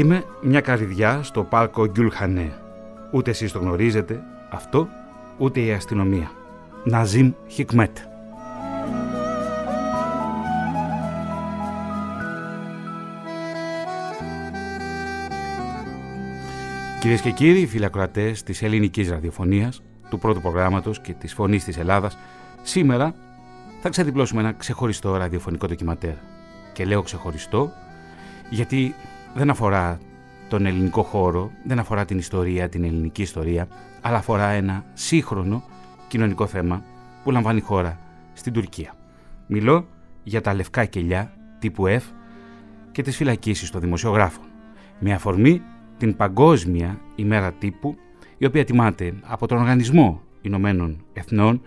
Είμαι μια καρδιά στο πάρκο Γκιουλχανέ. Ούτε εσείς το γνωρίζετε αυτό, ούτε η αστυνομία. Ναζίμ Χικμέτ. Κυρίες και κύριοι, φυλακροατέ της ελληνικής ραδιοφωνίας, του πρώτου προγράμματος και της Φωνής της Ελλάδας, σήμερα θα ξεδιπλώσουμε ένα ξεχωριστό ραδιοφωνικό ντοκιματέρ. Και λέω ξεχωριστό γιατί δεν αφορά τον ελληνικό χώρο, δεν αφορά την ιστορία, την ελληνική ιστορία, αλλά αφορά ένα σύγχρονο κοινωνικό θέμα που λαμβάνει χώρα στην Τουρκία. Μιλώ για τα λευκά κελιά τύπου F και τις φυλακίσεις των δημοσιογράφων. Με αφορμή την Παγκόσμια ημέρα τύπου, η οποία τιμάται από τον Οργανισμό Ηνωμένων Εθνών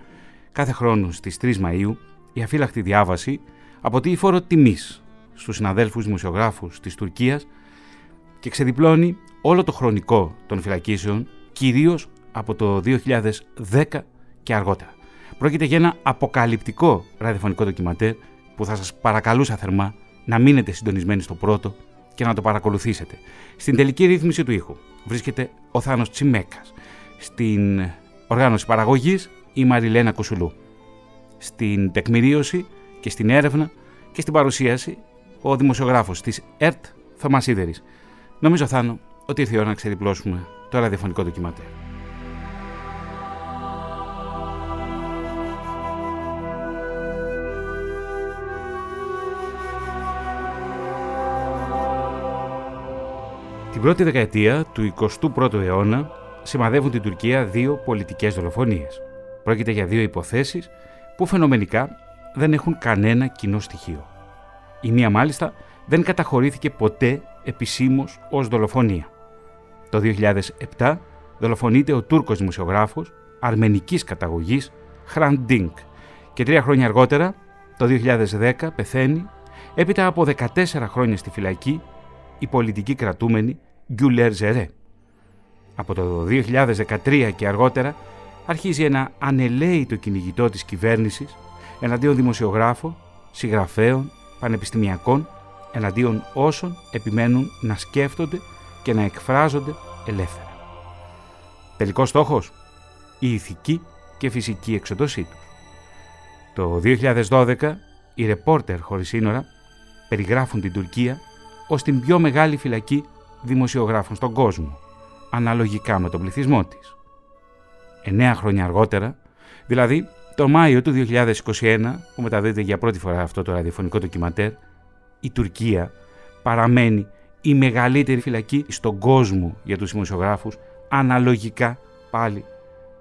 κάθε χρόνο στις 3 Μαΐου η αφύλακτη διάβαση από τη φόρο τιμής στους συναδέλφους δημοσιογράφους της Τουρκίας και ξεδιπλώνει όλο το χρονικό των φυλακίσεων, κυρίως από το 2010 και αργότερα. Πρόκειται για ένα αποκαλυπτικό ραδιοφωνικό ντοκιματέρ που θα σας παρακαλούσα θερμά να μείνετε συντονισμένοι στο πρώτο και να το παρακολουθήσετε. Στην τελική ρύθμιση του ήχου βρίσκεται ο Θάνος Τσιμέκας. Στην οργάνωση παραγωγής η Μαριλένα Κουσουλού. Στην τεκμηρίωση και στην έρευνα και στην παρουσίαση ο δημοσιογράφος της ΕΡΤ Θωμάς Σίδερης. Νομίζω Θάνο ότι ήρθε η ώρα να ξεδιπλώσουμε το ραδιοφωνικό ντοκιματέρ. Την πρώτη δεκαετία του 21ου αιώνα σημαδεύουν την Τουρκία δύο πολιτικές δολοφονίες. Πρόκειται για δύο υποθέσεις που φαινομενικά δεν έχουν κανένα κοινό στοιχείο. Η μία μάλιστα δεν καταχωρήθηκε ποτέ επισήμως ως δολοφονία. Το 2007 δολοφονείται ο Τούρκος δημοσιογράφος αρμενικής καταγωγής Χραντ Ντινκ και τρία χρόνια αργότερα, το 2010, πεθαίνει έπειτα από 14 χρόνια στη φυλακή η πολιτική κρατούμενη Γκιουλέρ Ζερέ. Από το 2013 και αργότερα αρχίζει ένα ανελαίητο κυνηγητό της κυβέρνησης εναντίον δημοσιογράφων, συγγραφέων, πανεπιστημιακών, εναντίον όσων επιμένουν να σκέφτονται και να εκφράζονται ελεύθερα. Τελικός στόχος, η ηθική και φυσική εξοντωσή τους. Το 2012 οι ρεπόρτερ χωρίς σύνορα περιγράφουν την Τουρκία ως την πιο μεγάλη φυλακή δημοσιογράφων στον κόσμο, αναλογικά με τον πληθυσμό της. Εννέα χρόνια αργότερα, δηλαδή το Μάιο του 2021, που μεταδίδεται για πρώτη φορά αυτό το ραδιοφωνικό ντοκιματέρ, η Τουρκία παραμένει η μεγαλύτερη φυλακή στον κόσμο για τους δημοσιογράφους, αναλογικά πάλι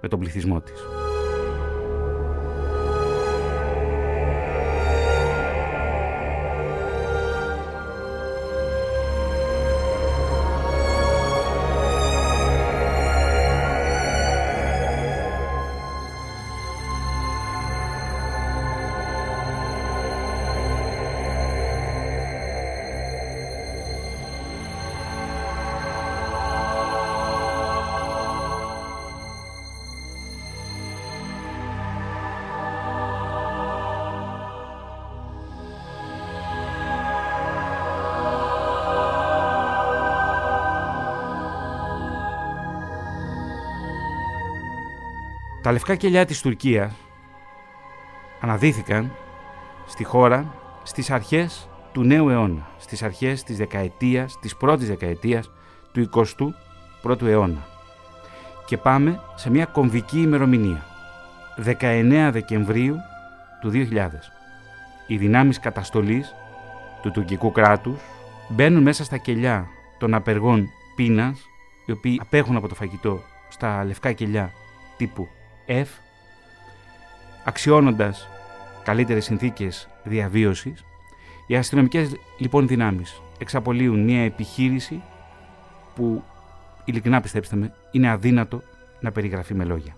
με τον πληθυσμό της. Τα λευκά κελιά της Τουρκίας αναδύθηκαν στη χώρα στις αρχές του νέου αιώνα, στις αρχές της δεκαετίας, της πρώτης δεκαετίας του 21ου αιώνα. Και πάμε σε μια κομβική ημερομηνία, 19 Δεκεμβρίου του 2000. Οι δυνάμεις καταστολής του τουρκικού κράτους μπαίνουν μέσα στα κελιά των απεργών πείνας, οι οποίοι απέχουν από το φαγητό στα λευκά κελιά τύπου F, αξιώνοντας καλύτερες συνθήκες διαβίωσης, οι αστυνομικές λοιπόν δυνάμεις εξαπολύουν μια επιχείρηση που ειλικρινά πιστέψτε με είναι αδύνατο να περιγραφεί με λόγια.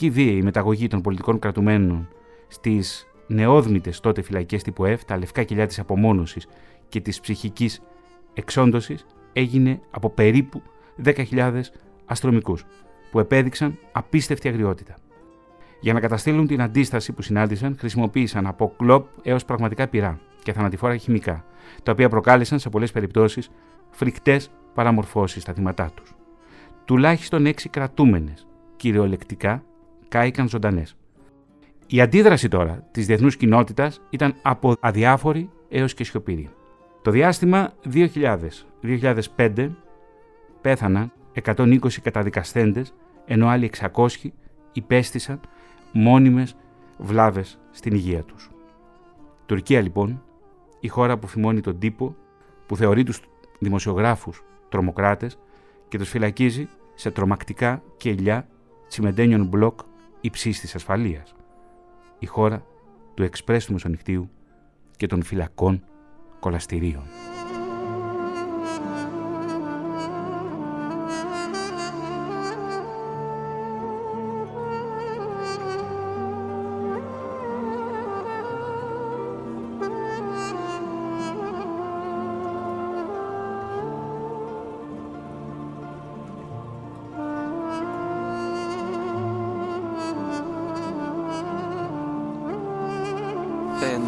Η μαζική βίαιη μεταγωγή των πολιτικών κρατουμένων στις νεόδμητες τότε φυλακές τύπου F, τα λευκά κοιλιά της απομόνωσης και της ψυχικής εξόντωσης έγινε από περίπου 10.000 αστρομικού που επέδειξαν απίστευτη αγριότητα. Για να καταστήλουν την αντίσταση που συνάντησαν, χρησιμοποίησαν από κλοπ έως πραγματικά πυρά και θανατηφόρα χημικά, τα οποία προκάλεσαν σε πολλές περιπτώσεις φρικτές παραμορφώσεις στα θύματά τους. Τουλάχιστον έξι κρατούμενες, κυριολεκτικά, κάηκαν ζωντανές. Η αντίδραση τώρα της διεθνούς κοινότητας ήταν από αδιάφορη έως και σιωπηρή. Το διάστημα 2000-2005 πέθαναν 120 καταδικασθέντες, ενώ άλλοι 600 υπέστησαν μόνιμες βλάβες στην υγεία τους. Τουρκία λοιπόν, η χώρα που φημώνει τον τύπο, που θεωρεί τους δημοσιογράφους τρομοκράτες και τους φυλακίζει σε τρομακτικά κελιά τσιμεντένιων μπλοκ υψής της ασφαλείας. Η χώρα του εξπρέσου του Μεσονυχτίου και των φυλακών κολαστηρίων.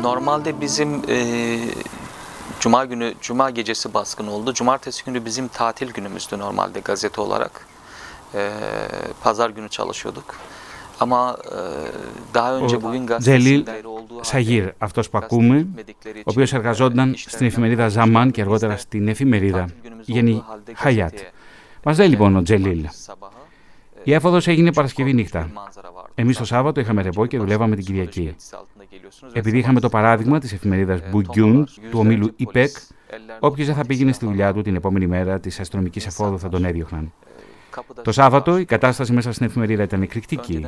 Normalde bizim e, Cuma günü, Cuma gecesi baskın oldu. Cumartesi günü bizim tatil günümüzdü normalde gazete olarak. E, Pazar günü çalışıyorduk. Ama e, daha önce bugün gazetesinde olduğu Σαγίρ, αυτός που ακούμε, ο οποίος εργαζόταν στην εφημερίδα Ζαμάν και αργότερα στην εφημερίδα Γέννη Χαγιάτ. Μας λέει λοιπόν ο Τζελίλ, η έφοδος έγινε Παρασκευή νύχτα. Εμείς το Σάββατο είχαμε ρεπό και δουλεύαμε την Κυριακή. Επειδή είχαμε το παράδειγμα τη εφημερίδα Μπουγκιούν του ομίλου ΙΠΕΚ, όποιο δεν θα πήγαινε στη δουλειά του την επόμενη μέρα τη αστυνομική εφόδου θα τον έδιωχναν. Το Σάββατο η κατάσταση μέσα στην εφημερίδα ήταν εκρηκτική.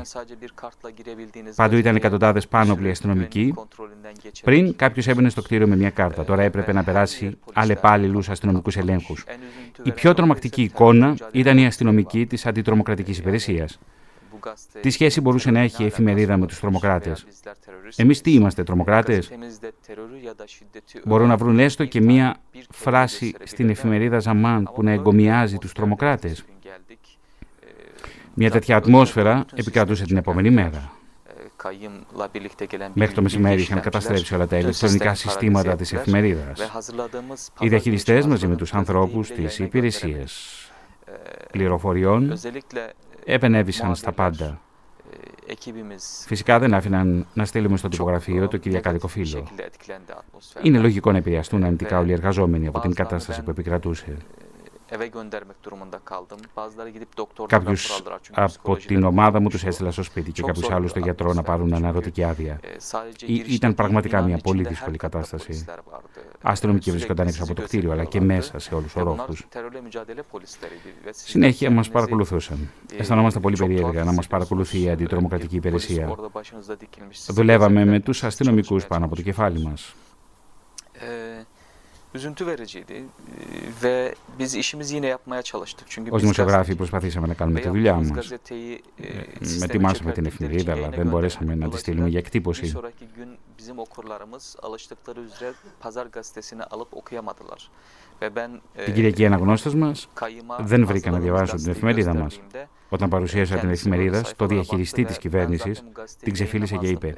Παντού ήταν εκατοντάδε πάνωπλοι αστυνομικοί. Πριν κάποιο έμπαινε στο κτίριο με μια κάρτα. Τώρα έπρεπε να περάσει αλλεπάλληλου αστυνομικού ελέγχου. Η πιο τρομακτική εικόνα ήταν η αστυνομική τη αντιτρομοκρατική υπηρεσία. Τι σχέση μπορούσε να έχει η εφημερίδα με τους τρομοκράτες; Εμείς τι είμαστε, τρομοκράτες; Μπορούν να βρουν έστω και μία φράση στην εφημερίδα Ζαμάν που να εγκομιάζει τους τρομοκράτες. Μια τέτοια ατμόσφαιρα επικρατούσε την επόμενη μέρα. Μέχρι το μεσημέρι είχαν καταστρέψει όλα τα ηλεκτρονικά συστήματα της εφημερίδας. Οι διαχειριστές μαζί με τους ανθρώπους της υπηρεσίας πληροφοριών επενέβησαν στα πάντα. Φυσικά δεν άφηναν να στείλουμε στο τυπογραφείο το κυριακάτικο φύλλο. Είναι λογικό να επηρεαστούν αρνητικά όλοι οι εργαζόμενοι από την κατάσταση που επικρατούσε. Κάποιου από την ομάδα μου τους έστειλα στο σπίτι και κάποιους άλλους στο γιατρό να πάρουν αναρωτική άδεια. Ήταν πραγματικά μια πολύ δύσκολη κατάσταση. Αστυνομικοί βρίσκονταν έξω από το κτίριο, αλλά και μέσα σε όλους του ορόφους. Συνέχεια μας παρακολουθούσαν. Αισθανόμαστε πολύ περίεργα να μας παρακολουθεί η αντιτρομοκρατική υπηρεσία. Δουλεύαμε με τους αστυνομικούς πάνω από το κεφάλι μας üzüntü vericiydi ve biz işimizi yine yapmaya çalıştık. Çünkü Ως δημοσιογράφοι προσπαθήσαμε να κάνουμε τη δουλειά μα. Με ετοιμάσαμε την εφημερίδα, αλλά δεν μπορέσαμε να τη στείλουμε για εκτύπωση. Την Κυριακή αναγνώστε μας δεν βρήκαν να διαβάσουν την εφημερίδα μας. Όταν παρουσίασα την εφημερίδα στο διαχειριστή της κυβέρνησης, την ξεφίλησε και είπε: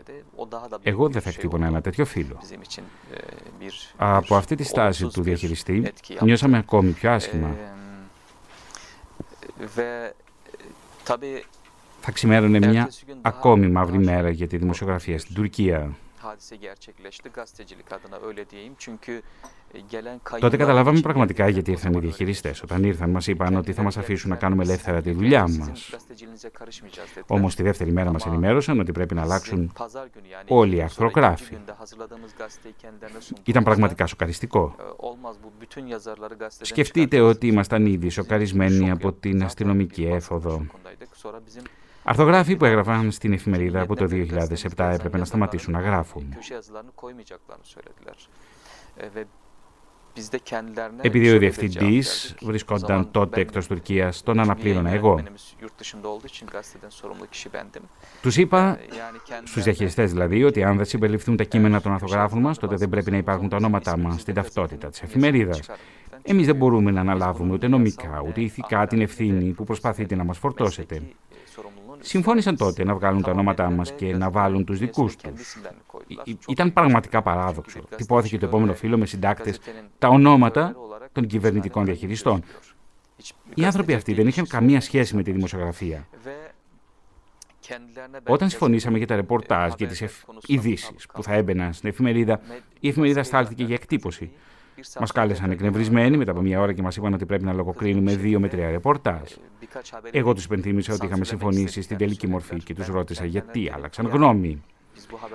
Εγώ δεν θα εκτύπωνα ένα τέτοιο φίλο. Από αυτή τη στάση του διαχειριστή νιώσαμε ακόμη πιο άσχημα. Θα ξημέρωνε μια ακόμη μαύρη μέρα για τη δημοσιογραφία στην Τουρκία. Τότε καταλάβαμε πραγματικά γιατί ήρθαν οι διαχειριστές. Όταν ήρθαν, μας είπαν ότι θα μας αφήσουν να κάνουμε ελεύθερα τη δουλειά μας. Όμως τη δεύτερη μέρα μας ενημέρωσαν ότι πρέπει να αλλάξουν όλοι οι αρθρογράφοι. Ήταν πραγματικά σοκαριστικό. Σκεφτείτε ότι ήμασταν ήδη σοκαρισμένοι από την αστυνομική έφοδο. Αρθογράφοι που έγραφαν στην εφημερίδα από το 2007 έπρεπε να σταματήσουν να γράφουν. Επειδή ο διευθυντής βρισκόταν τότε εκτός Τουρκίας, τον αναπλήρωνα εγώ. Τους είπα, στους διαχειριστές δηλαδή, ότι αν δεν συμπεριληφθούν τα κείμενα των αρθογράφων μας, τότε δεν πρέπει να υπάρχουν τα ονόματά μας στην ταυτότητα της εφημερίδας. Εμείς δεν μπορούμε να αναλάβουμε ούτε νομικά ούτε ηθικά την ευθύνη που προσπαθείτε να μας φορτώσετε. Συμφώνησαν τότε να βγάλουν τα ονόματά μας και να βάλουν τους δικούς τους. Ήταν πραγματικά παράδοξο. Τυπώθηκε το επόμενο φύλλο με συντάκτες τα ονόματα των κυβερνητικών διαχειριστών. Οι άνθρωποι αυτοί δεν είχαν καμία σχέση με τη δημοσιογραφία. Όταν συμφωνήσαμε για τα ρεπορτάζ και τις ειδήσεις που θα έμπαιναν στην εφημερίδα, η εφημερίδα στάλθηκε για εκτύπωση. Μας κάλεσαν εκνευρισμένοι μετά από μια ώρα και μας είπαν ότι πρέπει να λογοκρίνουμε δύο με τρία ρεπορτάζ. Εγώ τους υπενθύμησα ότι είχαμε συμφωνήσει στην τελική μορφή και τους ρώτησα γιατί άλλαξαν γνώμη.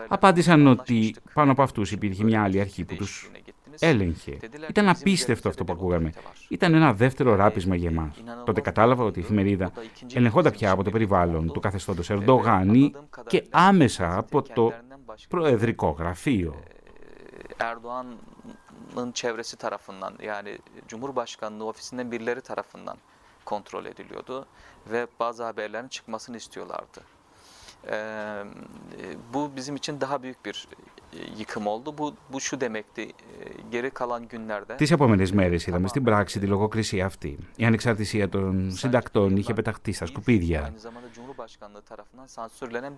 Απάντησαν ότι πάνω από αυτούς υπήρχε μια άλλη αρχή που τους έλεγχε. Ήταν απίστευτο αυτό που ακούγαμε. Ήταν ένα δεύτερο ράπισμα για εμά. Τότε κατάλαβα ότι η εφημερίδα ελεγχόντα πια από το περιβάλλον του καθεστώτος Ερντογάνη και άμεσα από το προεδρικό γραφείο. Erdoğan'ın çevresi tarafından yani Cumhurbaşkanlığı ofisinden birileri tarafından kontrol ediliyordu ve bazı haberlerin çıkmasını istiyorlardı. Ee, bu bizim için daha büyük bir yıkım oldu. Bu, bu şu demekti. Geri kalan günlerde... Τι επόμενε μέρε είδαμε στην πράξη τη λογοκρισία αυτή. Η ανεξαρτησία των συντακτών είχε πεταχτεί στα σκουπίδια.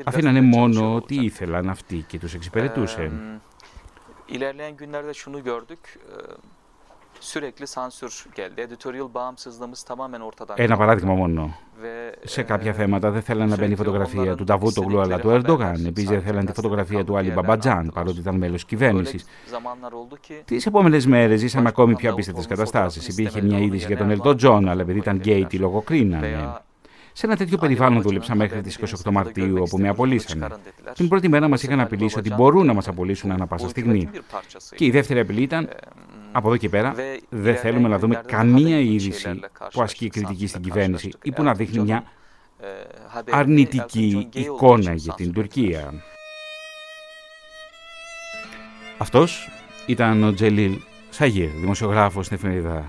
Αφήνανε μόνο ό,τι ήθελαν αυτοί και του εξυπηρετούσε. İlerleyen günlerde şunu gördük. Sürekli sansür geldi. Editorial bağımsızlığımız tamamen ortadan Ένα παράδειγμα μόνο. Σε κάποια θέματα δεν θέλαν να μπαίνει η φωτογραφία του Νταβούτογλου αλλά του Ερντογάν. Επίσης δεν θέλαν τη φωτογραφία του Άλλη Μπαμπατζάν, παρότι ήταν μέλος κυβέρνησης. Τις επόμενες μέρες ζήσαμε ακόμη πιο απίστευτες καταστάσεις. Υπήρχε μια είδηση για τον Ελτό αλλά επειδή ήταν γκέι, τη λογοκρίνανε. Σε ένα τέτοιο περιβάλλον δούλεψα μέχρι τις 28 Μαρτίου, όπου με απολύσανε. Την πρώτη μέρα μας είχαν απειλήσει ότι μπορούν να μας απολύσουν ανά πάσα στιγμή. Και η δεύτερη απειλή ήταν, από εδώ και πέρα, δεν θέλουμε να δούμε καμία είδηση που ασκεί κριτική στην κυβέρνηση ή που να δείχνει μια αρνητική εικόνα για την Τουρκία. Αυτός ήταν ο Τζελίλ Σαγίρ, δημοσιογράφος στην εφημερίδα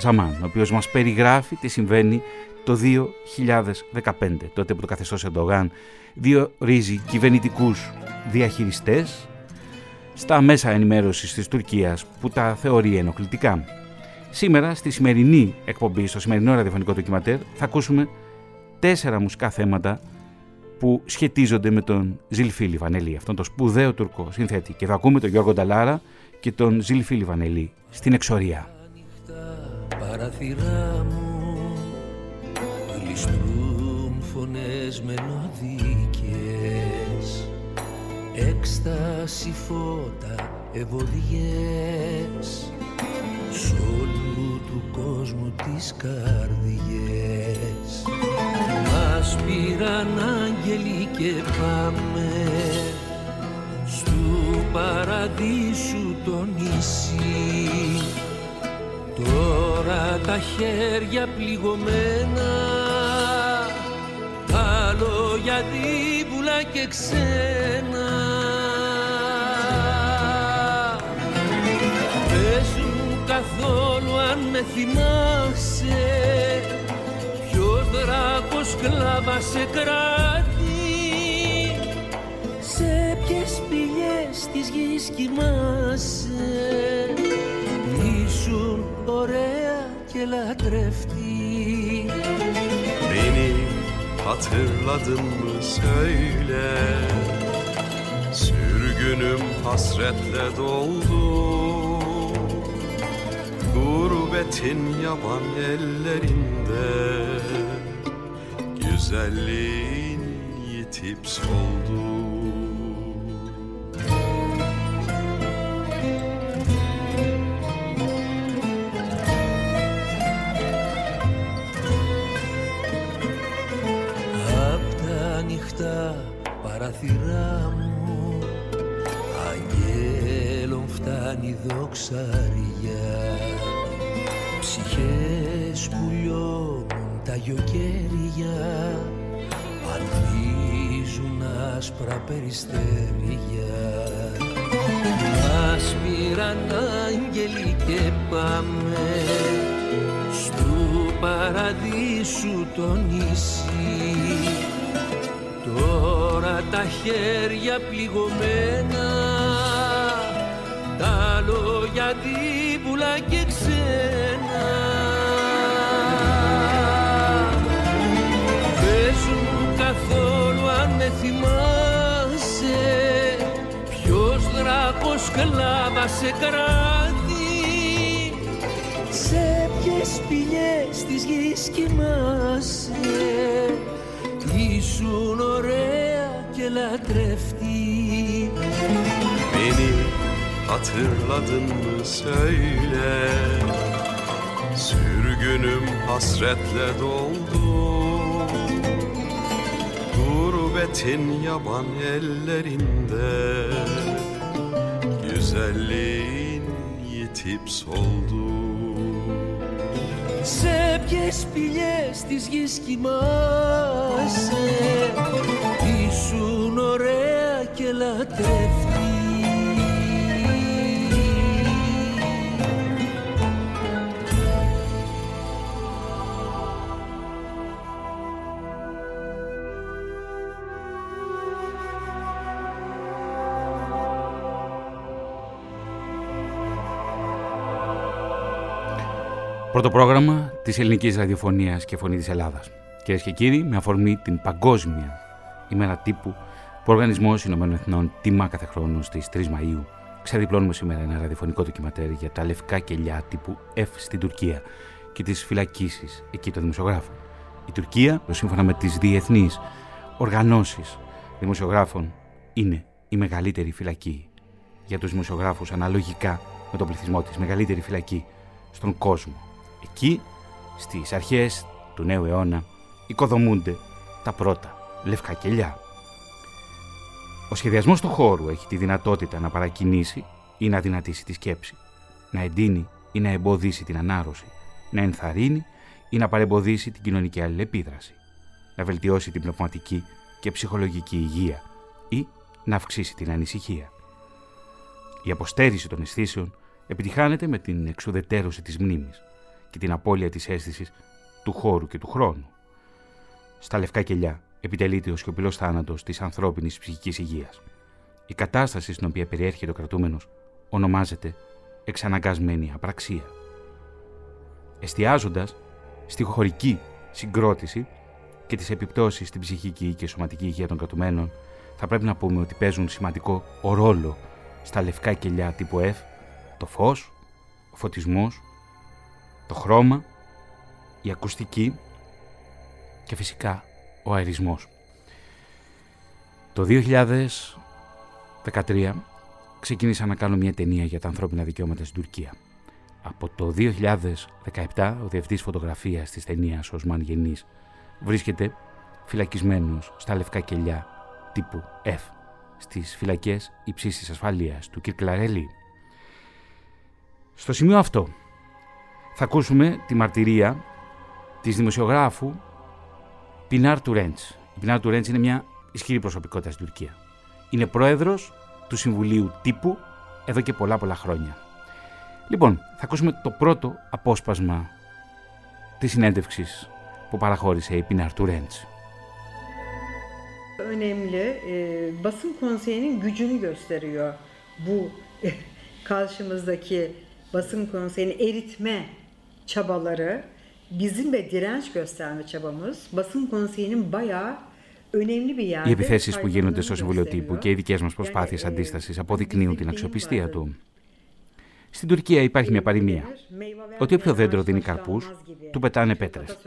Ζαμάν, ο οποίος μας περιγράφει τι συμβαίνει το 2015, τότε που το καθεστώς Ερντογάν διορίζει κυβερνητικούς διαχειριστές στα μέσα ενημέρωσης της Τουρκίας που τα θεωρεί ενοχλητικά. Σήμερα, στη σημερινή εκπομπή, στο σημερινό ραδιοφωνικό ντοκιματέρ, θα ακούσουμε τέσσερα μουσικά θέματα που σχετίζονται με τον Ζιλφίλη Βανελή, αυτόν τον σπουδαίο Τουρκό συνθέτη. Και θα ακούμε τον Γιώργο Νταλάρα και τον Ζιλφίλη Βανελή στην εξορία. Γλιστρούν φωνές μελωδικές Έκσταση φώτα ευωδιές Σ' όλου του κόσμου τις καρδιές. Μας πήραν άγγελοι και πάμε Στου παραδείσου το νησί. Τώρα τα χέρια πληγωμένα για δίβουλα και ξένα. Πες μου καθόλου αν με θυμάσαι Ποιος δράκος κλάβα σε κράτη. Σε ποιες πηγές της γης κοιμάσαι Ήσουν ωραία και λατρευτή Hatırladın mı söyle. Sürgünüm hasretle doldu. Gurbetin yaban ellerinde. Güzelliğin yitip soldu παράθυρά μου. Αγγέλων φτάνει δοξαριά. Ψυχές που λιώνουν τα γιοκέρια αλπίζουν άσπρα περιστέρια. Μας πήραν άγγελοι και πάμε Στου παραδείσου το νησί. Τώρα τα χέρια πληγωμένα. Τα λόγια δίπουλα και ξένα. Πες μου καθόλου αν με θυμάσαι Ποιος δράκος κλάβα σε κράτη. Σε ποιες σπηλιές της γης κοιμάσαι Ήσουν ωραία και λατρευτή Beni hatırladın mı söyle Sürgünüm hasretle doldu Gurbetin yaban ellerinde Güzelliğin yitip soldu Σε ποιες σπηλιές της γης κοιμάσαι. Ήσουν ωραία και λατρευτή Πρώτο πρόγραμμα της ελληνικής ραδιοφωνίας και φωνή της Ελλάδας. Κυρίες και κύριοι, με αφορμή την παγκόσμια ημέρα τύπου που ο Οργανισμός Ηνωμένων Εθνών τιμά κάθε χρόνο στις 3 Μαΐου, ξεδιπλώνουμε σήμερα ένα ραδιοφωνικό ντοκιματέρ για τα λευκά κελιά τύπου F στην Τουρκία και τις φυλακίσεις εκεί των δημοσιογράφων. Η Τουρκία, σύμφωνα με τις διεθνείς οργανώσεις δημοσιογράφων, είναι η μεγαλύτερη φυλακή για τους δημοσιογράφους αναλογικά με τον πληθυσμό της, μεγαλύτερη φυλακή στον κόσμο. Εκεί, στις αρχές του νέου αιώνα, οικοδομούνται τα πρώτα λευκά κελιά. Ο σχεδιασμός του χώρου έχει τη δυνατότητα να παρακινήσει ή να δυνατήσει τη σκέψη, να εντείνει ή να εμποδίσει την ανάρρωση, να ενθαρρύνει ή να παρεμποδίσει την κοινωνική αλληλεπίδραση, να βελτιώσει την πνευματική και ψυχολογική υγεία ή να αυξήσει την ανησυχία. Η αποστέρηση των αισθήσεων επιτυχάνεται με την εξουδετέρωση της μνήμης και την απώλεια της αίσθησης του χώρου και του χρόνου. Στα λευκά κελιά επιτελείται ο σιωπηλός θάνατος της ανθρώπινης ψυχικής υγείας. Η κατάσταση στην οποία περιέρχεται ο κρατούμενος ονομάζεται εξαναγκασμένη απραξία. Εστιάζοντας στη χωρική συγκρότηση και τις επιπτώσεις στην ψυχική και σωματική υγεία των κρατουμένων, θα πρέπει να πούμε ότι παίζουν σημαντικό ρόλο στα λευκά κελιά τύπου F το φως, ο φωτισμός, το χρώμα, η ακουστική και φυσικά ο αερισμός. Το 2013 ξεκίνησα να κάνω μια ταινία για τα ανθρώπινα δικαιώματα στην Τουρκία. Από το 2017 ο διευθυντής φωτογραφίας της ταινίας, ο Οσμάν Γενής, βρίσκεται φυλακισμένος στα λευκά κελιά τύπου F στις φυλακές υψής ασφαλείας του Κυρκλαρέλη. Στο σημείο αυτό θα ακούσουμε τη μαρτυρία της δημοσιογράφου Πινάρ Τουρέντς. Η Πινάρ Τουρέντς είναι μια ισχυρή προσωπικότητα στην Τουρκία. Είναι πρόεδρος του Συμβουλίου Τύπου εδώ και πολλά πολλά χρόνια. Λοιπόν, θα ακούσουμε το πρώτο απόσπασμα της συνέντευξης που παραχώρησε η Πινάρ Τουρέντς. önemli. E, basın konseyinin gücünü gösteriyor bu karşımızdaki basın konseyini eritme çabaları. Bizim ve direnç gösterme çabamız basın konseyinin bayağı önemli bir yerde. Οι επιθέσεις που γίνονται στο saygınlığını Συμβουλίο Τύπου και οι δικές μας προσπάθειες Yani, e, αντίστασης αποδεικνύουν την bizim αξιοπιστία varlığı. του. Στην Τουρκία υπάρχει μια παροιμία ότι όποιο δέντρο δίνει καρπούς, του πετάνε πέτρες.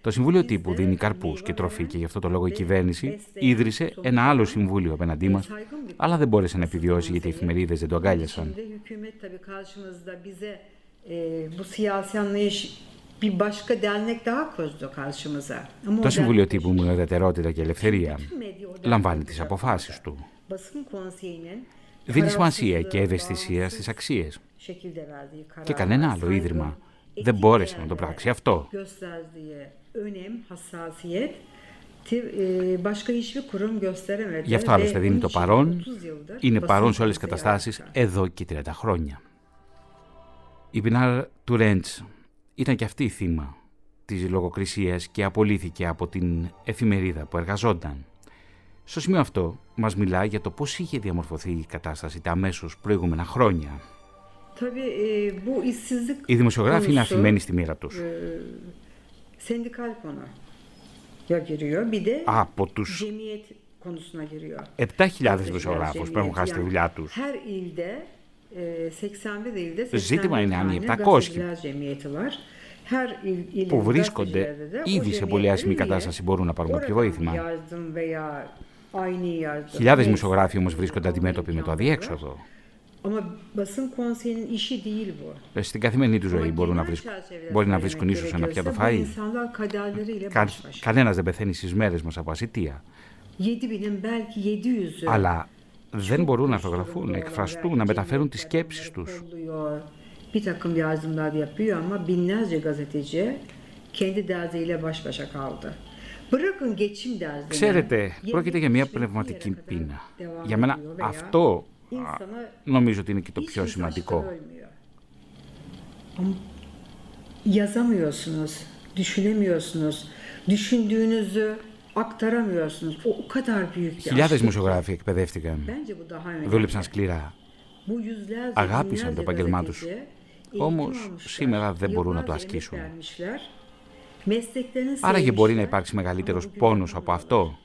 Το Συμβούλιο Τύπου δίνει καρπούς και τροφή και γι' αυτό το λόγο η κυβέρνηση ίδρυσε ένα άλλο συμβούλιο απέναντί μας, αλλά δεν μπόρεσε να επιβιώσει γιατί οι εφημερίδες δεν το αγκάλιασαν. Το συμβουλίο τύπου Μουνουδατερότητα και Ελευθερία λαμβάνει τις αποφάσεις του. Δίνει σημασία και ευαισθησία στις αξίες. Και κανένα άλλο ίδρυμα δεν μπόρεσε να το πράξει αυτό. Γι' αυτό, άλλωστε, δίνει το παρόν. Είναι παρόν σε όλες τις καταστάσεις εδώ και 30 χρόνια. Η Πινάρ του Ρέντς ήταν και αυτή η θύμα της λογοκρισίας και απολύθηκε από την εφημερίδα που εργαζόταν. Στο σημείο αυτό μας μιλά για το πώς είχε διαμορφωθεί η κατάσταση τα αμέσως προηγούμενα χρόνια. Οι δημοσιογράφοι είναι αφημένοι στη μοίρα τους. Από τους 7.000 δημοσιογράφους που έχουν χάσει τη δουλειά τους. Το ζήτημα είναι αν οι 700 που βρίσκονται ήδη σε πολύ άσχημη κατάσταση μπορούν να πάρουν κάποιο βοήθημα. Χιλιάδε δημοσιογράφοι όμω βρίσκονται αντιμέτωποι με το αδιέξοδο. Στην καθημερινή του ζωή μπορούν να βρίσκουν, μπορεί να βρίσκουν ίσω ένα πιάτο φαΐ. Κα, Κανένα δεν πεθαίνει στι μέρε μα από ασυτεία. Αλλά δεν μπορούν να αρθογραφούν, να εκφραστούν, να μεταφέρουν τις σκέψεις τους. Bir takım yardımlar yapıyor ama binlerce gazeteci kendi derdiyle baş başa kaldı. Ξέρετε, πρόκειται για μια πνευματική πείνα. Για μένα αυτό νομίζω ότι είναι και το πιο σημαντικό. Yazamıyorsunuz, düşünemiyorsunuz, düşündüğünüzü aktaramıyorsunuz. O kadar büyük Χιλιάδες δημοσιογράφοι εκπαιδεύτηκαν, δούλεψαν σκληρά, αγάπησαν το επαγγελμά τους, όμως σήμερα δεν μπορούν να το ασκήσουν. Άραγε μπορεί να υπάρξει μεγαλύτερος πόνος από αυτό.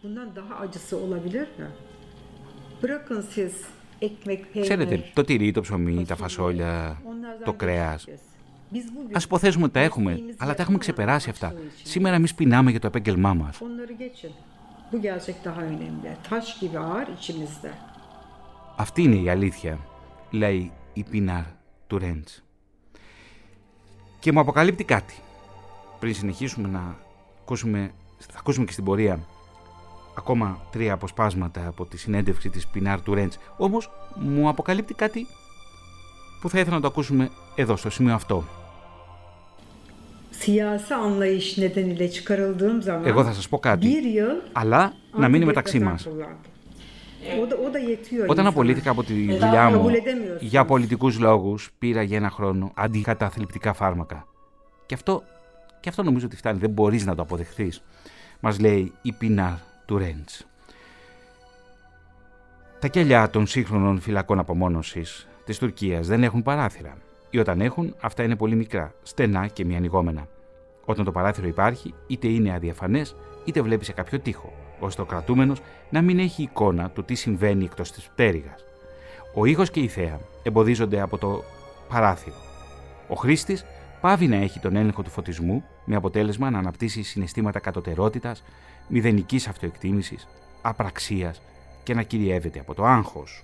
Ξέρετε, το τυρί, το ψωμί, τα φασόλια, το κρέας. Ας υποθέσουμε ότι τα έχουμε, αλλά τα έχουμε ξεπεράσει αυτά. Σήμερα εμείς πεινάμε για το επέγγελμά μας. Αυτή είναι η αλήθεια, λέει η Πινάρ του Ρέντς. Και μου αποκαλύπτει κάτι πριν συνεχίσουμε να ακούσουμε, θα ακούσουμε και στην πορεία ακόμα τρία αποσπάσματα από τη συνέντευξη της Πινάρ του Ρέντς. Όμως μου αποκαλύπτει κάτι που θα ήθελα να το ακούσουμε εδώ, στο σημείο αυτό. Εγώ θα σας πω κάτι, αλλά να μείνει μεταξύ μας. Όταν απολύθηκα από τη δουλειά μου για πολιτικούς λόγους, πήρα για ένα χρόνο αντικαταθλιπτικά φάρμακα. Και αυτό και αυτό νομίζω ότι φτάνει, δεν μπορείς να το αποδεχθείς. Μας λέει η Πινάρ του Ρέντς. Τα κελιά των σύγχρονων φυλακών απομόνωσης της Τουρκίας δεν έχουν παράθυρα. Ή όταν έχουν, αυτά είναι πολύ μικρά, στενά και μη ανοιγόμενα. Όταν το παράθυρο υπάρχει, είτε είναι αδιαφανές, είτε βλέπει σε κάποιο τοίχο, ώστε ο κρατούμενος να μην έχει εικόνα του τι συμβαίνει εκτός της πτέρυγας. Ο ήχος και η θέα εμποδίζονται από το παράθυρο. Ο χρήστης πάβει να έχει τον έλεγχο του φωτισμού με αποτέλεσμα να αναπτύσσει συναισθήματα κατωτερότητας, μηδενικής αυτοεκτίμησης, απραξίας και να κυριεύεται από το άγχος.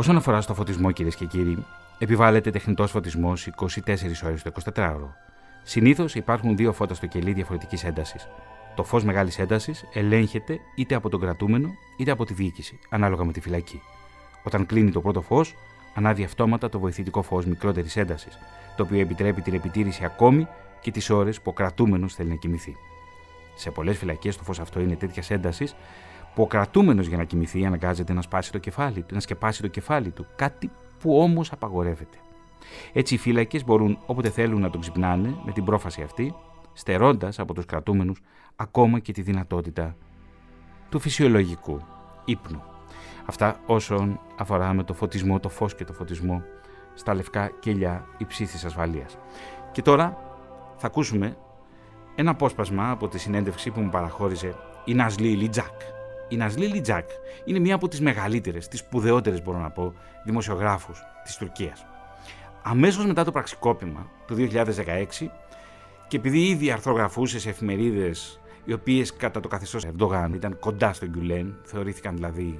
Όσον αφορά στο φωτισμό, κυρίες και κύριοι, επιβάλλεται τεχνητός φωτισμός 24 ώρες το 24ωρο. Συνήθως υπάρχουν δύο φώτα στο κελί διαφορετικής έντασης. Το φως μεγάλης έντασης ελέγχεται είτε από τον κρατούμενο είτε από τη διοίκηση, ανάλογα με τη φυλακή. Όταν κλείνει το πρώτο φως, ανάβει αυτόματα το βοηθητικό φως μικρότερης έντασης, το οποίο επιτρέπει την επιτήρηση ακόμη και τις ώρες που ο κρατούμενος θέλει να κοιμηθεί. Σε πολλές φυλακές το φως αυτό είναι τέτοιας έντασης που ο κρατούμενο για να κοιμηθεί αναγκάζεται να σπάσει το κεφάλι του, να σκεπάσει το κεφάλι του, κάτι που όμως απαγορεύεται. Έτσι οι φύλακες μπορούν όποτε θέλουν να τον ξυπνάνε με την πρόφαση αυτή, στερώντας από τους κρατούμενους ακόμα και τη δυνατότητα του φυσιολογικού ύπνου. Αυτά όσον αφορά με το φωτισμό, το φως και το φωτισμό στα λευκά κελιά υψής ασφαλείας. Και τώρα θα ακούσουμε ένα απόσπασμα από τη συνέντευξη που μου παραχώρησε η Ναζλί Ιλιτζάκ. Η Ναζλί Ιλιτζάκ είναι μία από τις μεγαλύτερες, τις σπουδαιότερες μπορώ να πω, δημοσιογράφους της Τουρκίας. αμέσως μετά το πραξικόπημα του 2016 και επειδή ήδη αρθρογραφούσε σε εφημερίδες οι οποίες κατά το καθεστώς Ερντογάν ήταν κοντά στον Γκιουλέν, θεωρήθηκαν δηλαδή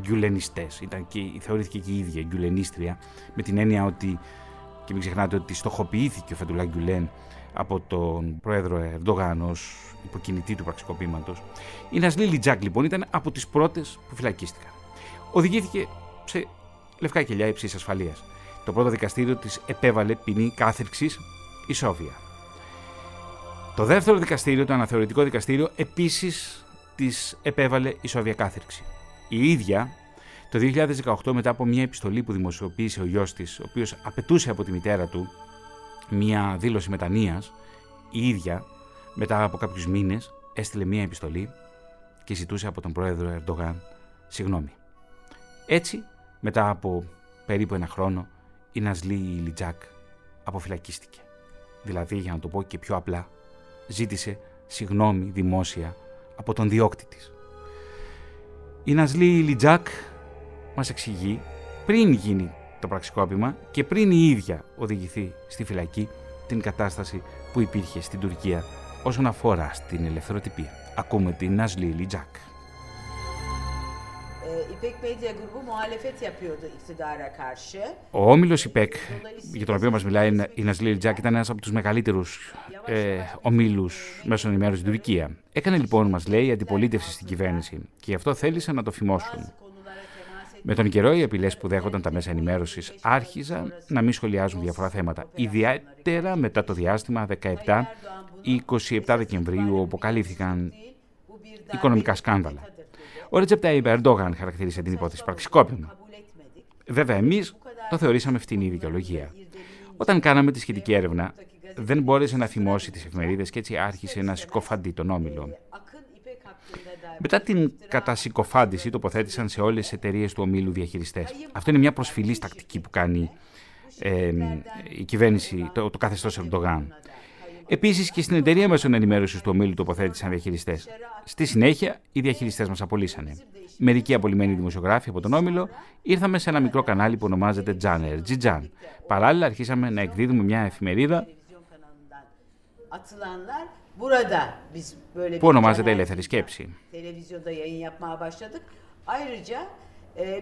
γκιουλενιστές, ήταν και, θεωρήθηκε και η ίδια γκιουλενίστρια, με την έννοια ότι, και μην ξεχνάτε ότι στοχοποιήθηκε ο Φετουλά Γκιουλέν από τον πρόεδρο Ερντογάν ως υποκινητή του πραξικοπήματος. Η Νασλή Λιτζάκ λοιπόν ήταν από τις πρώτες που φυλακίστηκαν. Οδηγήθηκε σε λευκά κελιά υψή ασφαλείας. Το πρώτο δικαστήριο της επέβαλε ποινή κάθερξης ισόβια. Το δεύτερο δικαστήριο, το αναθεωρητικό δικαστήριο, επίσης της επέβαλε ισόβια κάθερξη. Η ίδια το 2018 μετά από μια επιστολή που δημοσιοποίησε ο γιος της, ο οποίος απαιτούσε από τη μητέρα του μια δήλωση μετανοίας, η ίδια μετά από κάποιους μήνες έστειλε μια επιστολή και ζητούσε από τον πρόεδρο Ερντογάν συγγνώμη. Έτσι, μετά από περίπου ένα χρόνο, η Νασλή Λιτζάκ αποφυλακίστηκε. Δηλαδή, για να το πω και πιο απλά, ζήτησε συγγνώμη δημόσια από τον διώκτη της. Η Ναζλί Ιλιτζάκ μας εξηγεί πριν γίνει το πραξικόπημα και πριν η ίδια οδηγηθεί στη φυλακή την κατάσταση που υπήρχε στην Τουρκία όσον αφορά στην ελευθεροτυπία. Ακούμε την Ναζλί Ιλιτζάκ. İpek Medya Grubu muhalefet yapıyordu iktidara karşı. Ο όμιλος ΙΠΕΚ, για τον οποίο μας μιλάει η Ναζλί Ιλιτζάκ, ήταν ένας από τους μεγαλύτερους ε, ομίλους μέσων ενημέρωσης στην Τουρκία. Έκανε λοιπόν, μας λέει, αντιπολίτευση στην κυβέρνηση και γι' αυτό θέλησαν να το φημώσουν. Με τον καιρό, οι απειλέ που δέχονταν τα μέσα ενημέρωσης άρχιζαν να μην σχολιάζουν διάφορα θέματα. Ιδιαίτερα μετά το διάστημα 17 ή 27 Δεκεμβρίου, όπου αποκαλύφθηκαν οικονομικά σκάνδαλα. Ο Ρέτζεπ Ταϊμπ Ερντόγαν χαρακτήρισε την υπόθεση πραξικόπημα. Βέβαια, εμείς το θεωρήσαμε φτηνή δικαιολογία. Όταν κάναμε τη σχετική έρευνα, δεν μπόρεσε να θυμώσει τις εφημερίδες και έτσι άρχισε να συκοφαντεί τον όμιλο. Μετά την κατασυκοφάντηση, τοποθέτησαν σε όλες τις εταιρείες του ομίλου διαχειριστές. Αυτό είναι μια προσφυλής τακτική που κάνει ε, η κυβέρνηση, το, το καθεστώς Ερντογάν. Επίσης και στην εταιρεία μέσων ενημέρωσης του ομίλου τοποθέτησαν διαχειριστές. Στη συνέχεια, οι διαχειριστές μας απολύσανε. Μερικοί απολυμμένοι δημοσιογράφοι από τον Όμιλο ήρθαμε σε ένα μικρό κανάλι που ονομάζεται Τζάνερ, Τζιτζάν. Παράλληλα, αρχίσαμε να εκδίδουμε μια εφημερίδα που ονομάζεται Ελεύθερη Σκέψη. Ayrıca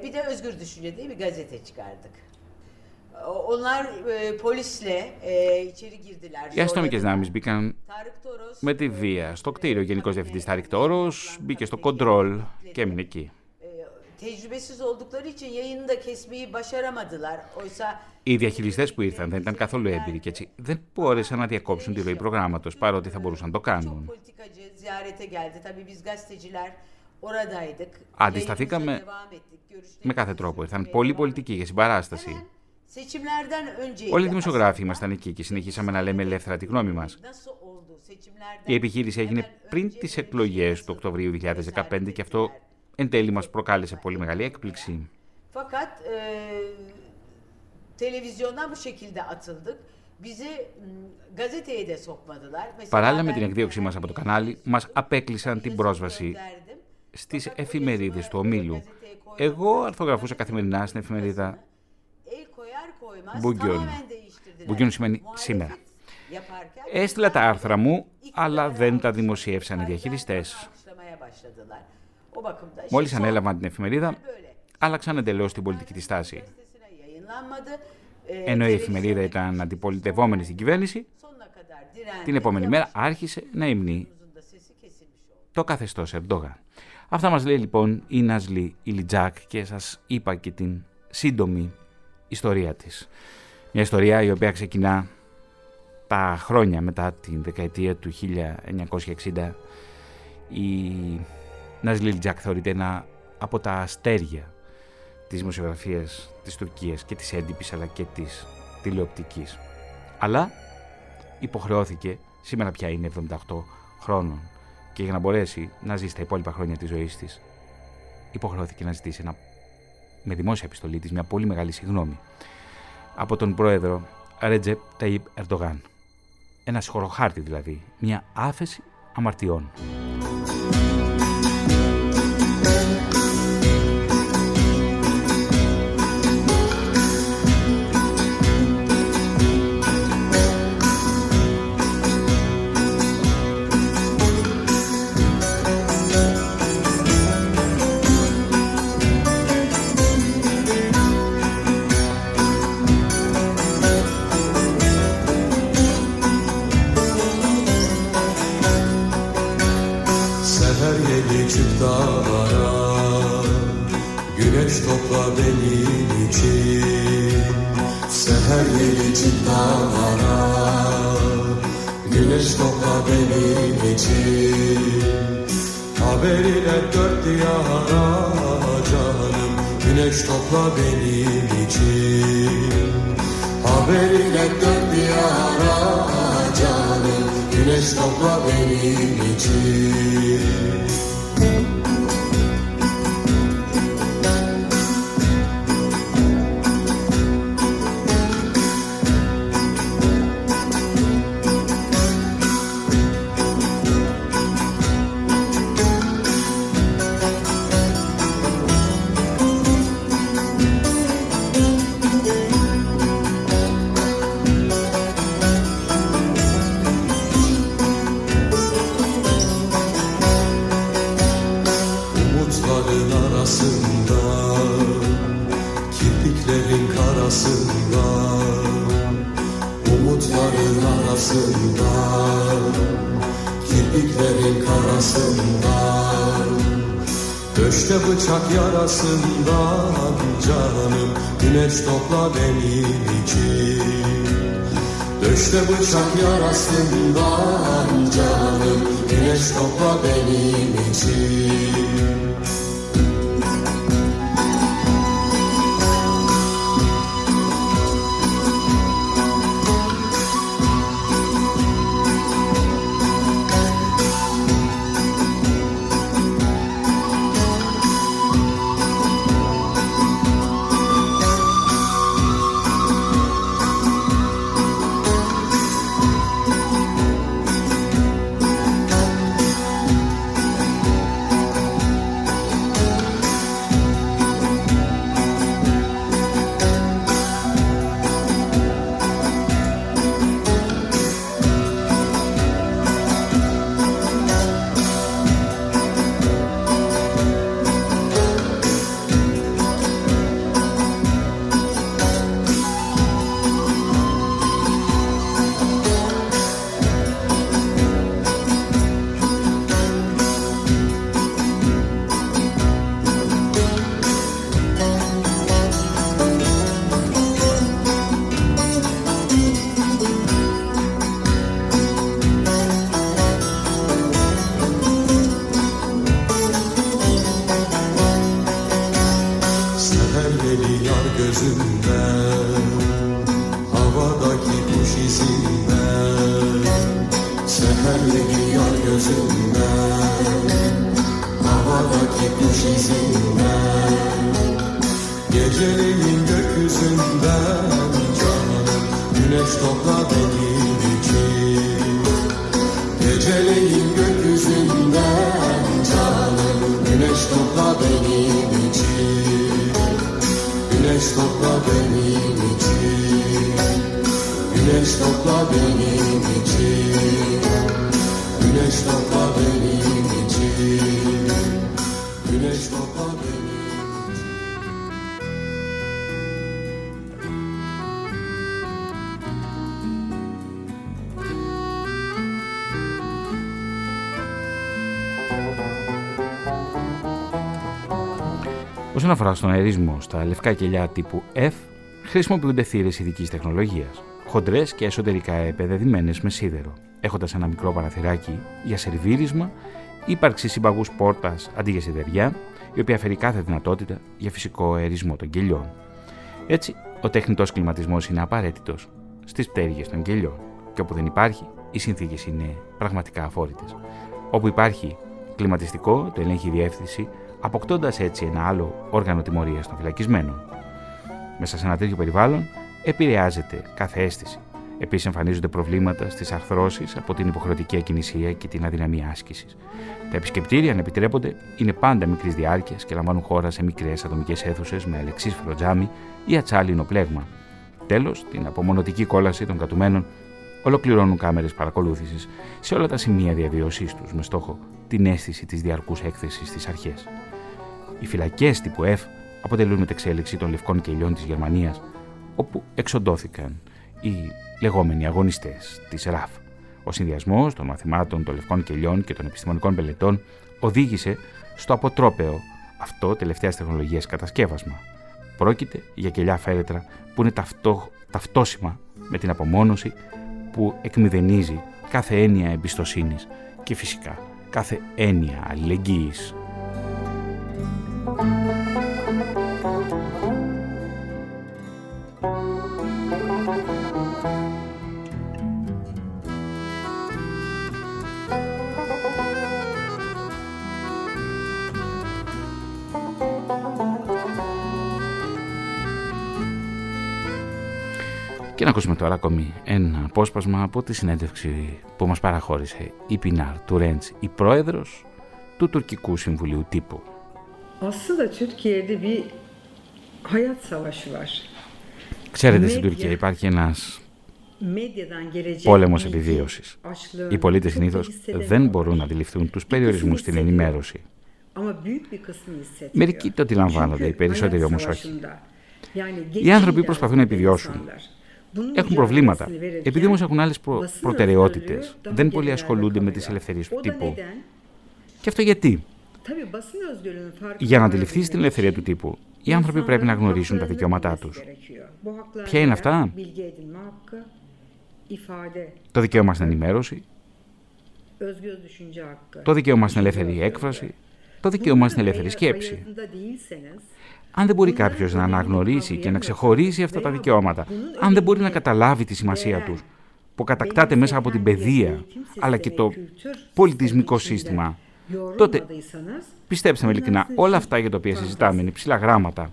bir de Özgür Düşünce diye bir gazete çıkardık. Onlar e, polisle e, içeri girdiler. Οι αστυνομικέ δυνάμει μπήκαν με τη βία στο κτίριο. Ο Γενικός Διευθυντής Τάρικ Τόρος μπήκε στο κοντρόλ και έμεινε εκεί. Tecrübesiz oldukları için yayını da kesmeyi başaramadılar. Oysa Οι διαχειριστές που ήρθαν δεν ήταν καθόλου έμπειροι και έτσι δεν μπόρεσαν να διακόψουν τη ροή προγράμματος παρότι θα μπορούσαν να το κάνουν. politikacı ziyarete geldi. Tabii biz gazeteciler oradaydık. Αντισταθήκαμε Yayınımıza devam ettik. Görüşlerimizi με κάθε τρόπο. Ήρθαν πολλοί πολιτικοί για συμπαράσταση. Seçimlerden önceydi. Όλοι οι δημοσιογράφοι ήμασταν εκεί και συνεχίσαμε να λέμε ελεύθερα τη γνώμη μας. Nasıl oldu? Seçimlerden Η επιχείρηση έγινε πριν τις εκλογές του Οκτωβρίου 2015 και αυτό εν τέλει μας προκάλεσε πολύ μεγάλη έκπληξη. Fakat e, televizyondan bu şekilde atıldık. Bizi m, gazeteye de sokmadılar. Mesela Παράλληλα με ben την εκδίωξή μας από το κανάλι, μας απέκλεισαν την πρόσβαση gönderdim. στις εφημερίδες του ομίλου. Εγώ αρθογραφούσα καθημερινά στην εφημερίδα El koyar koymaz Bugün. tamamen değiştirdiler. Bugün σημαίνει Muhalefet σήμερα. yaparken Έστειλα τα άρθρα μου, αλλά δεν τα δημοσιεύσαν οι διαχειριστές. Alkışlamaya başladılar. O bakımda Μόλις işte ανέλαβαν την εφημερίδα, böyle. άλλαξαν εντελώς την πολιτική τη στάση. Gazetesine yayınlanmadı. E, Ενώ η televizyona εφημερίδα ήταν αντιπολιτευόμενη στην κυβέρνηση, sonuna kadar direndi. την επόμενη μέρα άρχισε να υμνεί Uzun da sesi kesilmiş oldu. το καθεστώς Ερντόγαν. Αυτά μας λέει λοιπόν η Νασλή Ηλιτζάκ και σας είπα και την σύντομη ιστορία της. Μια ιστορία η οποία ξεκινά τα χρόνια μετά την δεκαετία του 1960. Η Νασλή Ηλιτζάκ θεωρείται ένα από τα αστέρια της δημοσιογραφίας της Τουρκίας και της έντυπης αλλά και της τηλεοπτικής. Αλλά υποχρεώθηκε, σήμερα πια είναι 78 χρόνων και για να μπορέσει να ζήσει τα υπόλοιπα χρόνια της ζωής της υποχρεώθηκε να ζητήσει ένα, με δημόσια επιστολή της μια πολύ μεγάλη συγγνώμη από τον πρόεδρο Ρέτζεπ Ταϊπ Ερντογάν. Ένας σχοροχάρτη δηλαδή, μια άφεση αμαρτιών. Güneş topla benim için. Haberiler dört diyara canım. Güneş topla benim için yarasından canım Güneş topla benim için Döşte bıçak yarasından canım Güneş topla benim için gözünden Havadaki kuş izinden Seherleri yar gözünden Havadaki kuş izinden Geceleyin gökyüzünden canım Güneş topla topla benim için. Güneş topla benim için Όσον αφορά στον αερισμό στα λευκά κελιά τύπου F, χρησιμοποιούνται θύρες ειδικής τεχνολογίας, χοντρές και εσωτερικά επεδεδημένε με σίδερο, έχοντας ένα μικρό παραθυράκι για σερβίρισμα, ύπαρξη συμπαγούς πόρτας αντί για σιδεριά, η οποία φέρει κάθε δυνατότητα για φυσικό αερισμό των κελιών. Έτσι, ο τεχνητός κλιματισμός είναι απαραίτητος στις πτέρυγες των κελιών, και όπου δεν υπάρχει, οι συνθήκες είναι πραγματικά αφόρητες. Όπου υπάρχει κλιματιστικό, το ελέγχει η διεύθυνση, αποκτώντας έτσι ένα άλλο όργανο τιμωρίας των φυλακισμένων. Μέσα σε ένα τέτοιο περιβάλλον επηρεάζεται κάθε αίσθηση. Επίσης, εμφανίζονται προβλήματα στις αρθρώσεις από την υποχρεωτική ακινησία και την αδυναμία άσκησης. Τα επισκεπτήρια, αν επιτρέπονται, είναι πάντα μικρής διάρκειας και λαμβάνουν χώρα σε μικρές ατομικές αίθουσες με αλεξίσφαιρο τζάμι ή ατσάλινο πλέγμα. Τέλος, την απομονωτική κόλαση των κατουμένων ολοκληρώνουν κάμερες παρακολούθησης σε όλα τα σημεία διαβίωσής τους με στόχο την αίσθηση της διαρκούς έκθεσης στις αρχές. Οι φυλακές τύπου F αποτελούν μετεξέλιξη των λευκών κελιών της Γερμανίας, όπου εξοντώθηκαν οι λεγόμενοι αγωνιστές της ΡΑΦ, Ο συνδυασμός των μαθημάτων των λευκών κελιών και των επιστημονικών πελετών οδήγησε στο αποτρόπαιο αυτό τελευταίας τεχνολογίας κατασκεύασμα. Πρόκειται για κελιά φέρετρα που είναι ταυτό, ταυτόσιμα με την απομόνωση που εκμηδενίζει κάθε έννοια εμπιστοσύνης και φυσικά κάθε έννοια αλληλεγγύης. Να ακούσουμε τώρα ακόμη ένα απόσπασμα από τη συνέντευξη που μας παραχώρησε η Πινάρ Τουρέντς, η πρόεδρος του Τουρκικού Συμβουλίου Τύπου. Aslında Türkiye'de bir hayat savaşı var. Ξέρετε, στην Τουρκία υπάρχει ένας πόλεμος επιβίωσης. Οι πολίτες συνήθως δεν μπορούν να αντιληφθούν τους περιορισμούς στην ενημέρωση. Μερικοί το αντιλαμβάνονται, οι περισσότεροι όμως όχι. Οι άνθρωποι προσπαθούν να επιβιώσουν. Έχουν προβλήματα. Επειδή όμως έχουν άλλες προ... προτεραιότητες, δεν πολύ ασχολούνται με τις ελευθερίες του τύπου. Και αυτό γιατί; Για να αντιληφθεί την ελευθερία του τύπου, οι άνθρωποι πρέπει να γνωρίσουν τα δικαιώματά τους. Ποια είναι αυτά; Το δικαίωμα στην ενημέρωση, το δικαίωμα στην ελεύθερη έκφραση, το δικαίωμα στην ελεύθερη σκέψη. Αν δεν μπορεί κάποιος να αναγνωρίσει και να ξεχωρίσει αυτά τα δικαιώματα, αν δεν μπορεί να καταλάβει τη σημασία τους, που κατακτάται μέσα από την παιδεία, αλλά και το πολιτισμικό σύστημα, τότε πιστέψτε με ειλικρινά, όλα αυτά για τα οποία συζητάμε είναι ψηλά γράμματα.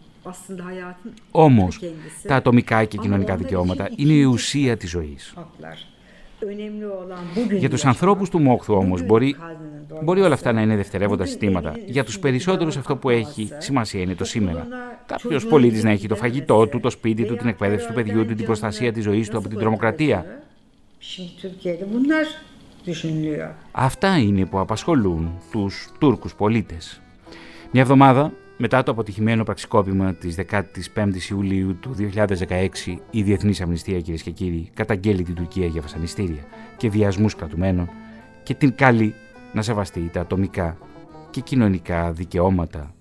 Όμως, τα ατομικά και κοινωνικά δικαιώματα είναι η ουσία της ζωής. Για τους ανθρώπους του Μόχθου όμως μπορεί, μπορεί όλα αυτά να είναι δευτερεύοντα συστήματα. Για τους περισσότερους αυτό που έχει σημασία είναι το σήμερα. Κάποιος πολίτης να έχει το φαγητό του, το σπίτι του, την εκπαίδευση του παιδιού του, την προστασία της ζωής του από την τρομοκρατία. Αυτά είναι που απασχολούν τους Τούρκους πολίτες. Μια εβδομάδα μετά το αποτυχημένο πραξικόπημα της 15ης Ιουλίου του 2016, η Διεθνής Αμνηστία, κυρίες και κύριοι, καταγγέλει την Τουρκία για βασανιστήρια και βιασμούς κρατουμένων και την καλεί να σεβαστεί τα ατομικά και κοινωνικά δικαιώματα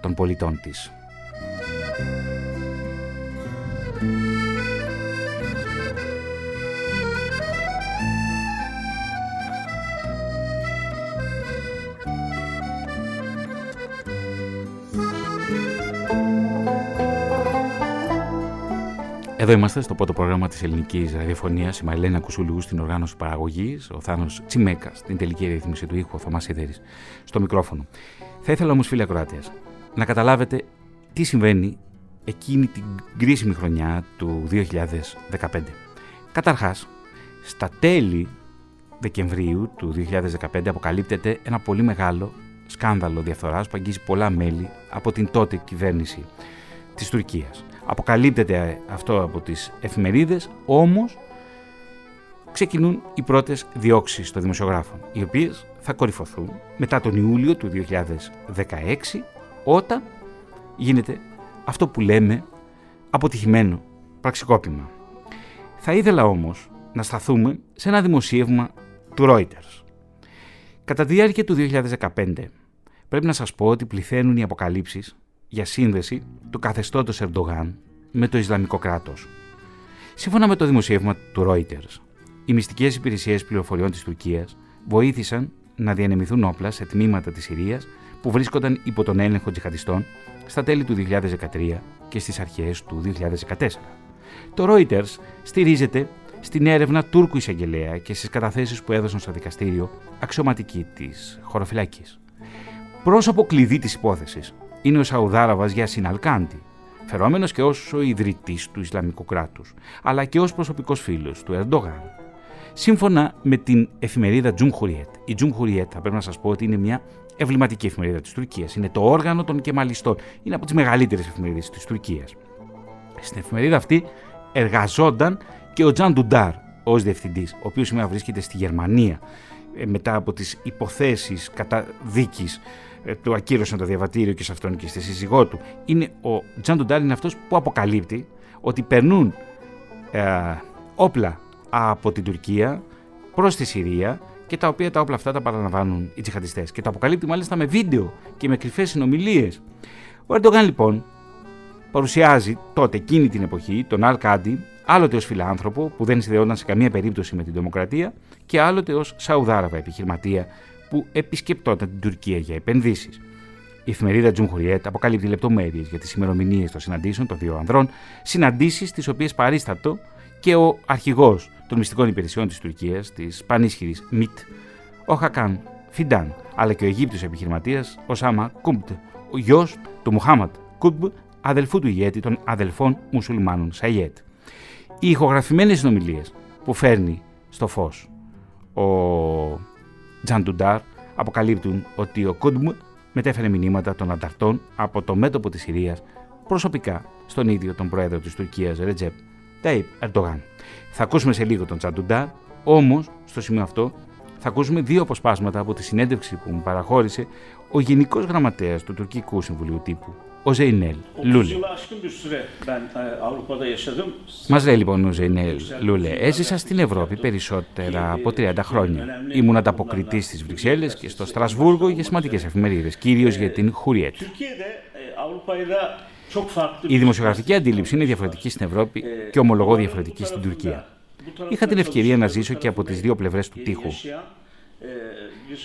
των πολιτών της. Εδώ είμαστε στο πρώτο πρόγραμμα της ελληνικής ραδιοφωνίας. Η Μαριλένα Κουσουλού στην οργάνωση παραγωγής, ο Θάνος Τσιμέκας στην τελική ρύθμιση του ήχου, ο Θωμάς Σιδέρης στο μικρόφωνο. Θα ήθελα όμως, φίλοι ακροάτε, να καταλάβετε τι συμβαίνει εκείνη την κρίσιμη χρονιά του 2015. Καταρχάς, στα τέλη Δεκεμβρίου του 2015 αποκαλύπτεται ένα πολύ μεγάλο σκάνδαλο διαφθοράς που αγγίζει πολλά μέλη από την τότε κυβέρνηση της Τουρκίας. Αποκαλύπτεται αυτό από τις εφημερίδες, όμως ξεκινούν οι πρώτες διώξεις των δημοσιογράφων, οι οποίες θα κορυφωθούν μετά τον Ιούλιο του 2016, όταν γίνεται αυτό που λέμε αποτυχημένο πραξικόπημα. Θα ήθελα όμως να σταθούμε σε ένα δημοσίευμα του Reuters. Κατά τη διάρκεια του 2015 πρέπει να σας πω ότι πληθαίνουν οι αποκαλύψεις για σύνδεση του καθεστώτος Ερντογάν με το Ισλαμικό κράτος. Σύμφωνα με το δημοσίευμα του Reuters, οι μυστικές υπηρεσίες πληροφοριών της Τουρκίας βοήθησαν να διανεμηθούν όπλα σε τμήματα της Συρίας που βρίσκονταν υπό τον έλεγχο τζιχαντιστών στα τέλη του 2013 και στις αρχές του 2014. Το Reuters στηρίζεται στην έρευνα Τούρκου εισαγγελέα και στις καταθέσεις που έδωσαν στο δικαστήριο αξιωματική της χωροφυλάκης. Πρόσωπο κλειδί της υπόθεσης είναι ο Σαουδάραβας Γιάσιν Αλκάντη, φερόμενος και ως ο ιδρυτής του Ισλαμικού κράτους, αλλά και ως προσωπικός φίλος του Ερντογάν. Σύμφωνα με την εφημερίδα Τζουμχουριέτ, η Τζουμχουριέτ θα πρέπει να σας πω ότι είναι μια ευληματική εφημερίδα της Τουρκίας. Είναι το όργανο των κεμαλιστών. Είναι από τις μεγαλύτερες εφημερίδες της Τουρκίας. Στην εφημερίδα αυτή εργαζόταν και ο Τζαν Ντουντάρ ως διευθυντής, ο οποίος σήμερα βρίσκεται στη Γερμανία ε, μετά από τις υποθέσεις καταδίκη ε, του ακύρωσαν το διαβατήριο και σε αυτόν και στη σύζυγό του. Είναι ο Τζαν Ντουντάρ είναι αυτός που αποκαλύπτει ότι περνούν ε, όπλα από την Τουρκία προς τη Συρία και τα οποία τα όπλα αυτά τα παραλαμβάνουν οι τζιχαντιστές. Και το αποκαλύπτει μάλιστα με βίντεο και με κρυφές συνομιλίες. Ο Ερντογάν λοιπόν παρουσιάζει τότε εκείνη την εποχή τον Αλ Κάντι άλλοτε ως φιλάνθρωπο που δεν συνδεόταν σε καμία περίπτωση με την τρομοκρατία και άλλοτε ως Σαουδάραβα επιχειρηματία που επισκεπτόταν την Τουρκία για επενδύσεις. Η εφημερίδα Τζουμχουριέτ αποκαλύπτει λεπτομέρειες για τις ημερομηνίες των συναντήσεων των δύο ανδρών, συναντήσεις στις οποίες παρίστατο και ο αρχηγός των μυστικών υπηρεσιών της Τουρκίας, της πανίσχυρης ΜΙΤ, ο Χακάν Φιντάν, αλλά και ο Αιγύπτιος επιχειρηματίας Ουσάμα Κουτμπ, ο γιος του Μουχάματ Κούμπ, αδελφού του ηγέτη των αδελφών μουσουλμάνων Σαγιέτ. Οι ηχογραφημένες συνομιλίες που φέρνει στο φως ο Τζαντουντάρ αποκαλύπτουν ότι ο Κούντμ μετέφερε μηνύματα των ανταρτών από το μέτωπο της Συρίας προσωπικά στον ίδιο τον πρόεδρο της Τουρκίας Ρετζέπ Ταϊπ Ερντογάν. Θα ακούσουμε σε λίγο τον Τζαντουντάρ, όμως στο σημείο αυτό θα ακούσουμε δύο αποσπάσματα από τη συνέντευξη που μου παραχώρησε ο Γενικός Γραμματέας του Τουρκικού Συμβουλίου Τύπου, ο Ζεϊνέλ Λούλε. Μας λέει λοιπόν ο Ζεϊνέλ Λούλε, έζησα στην Ευρώπη περισσότερα από 30 χρόνια. Ήμουν ανταποκριτής στις Βρυξέλλες και στο Στρασβούργο για σημαντικές εφημερίδες, κυρίως για την Χουριέτ. Η δημοσιογραφική αντίληψη είναι διαφορετική στην Ευρώπη και ομολογώ διαφορετική στην Τουρκία. Είχα την ευκαιρία να ζήσω και από τις δύο πλευρές του τείχου.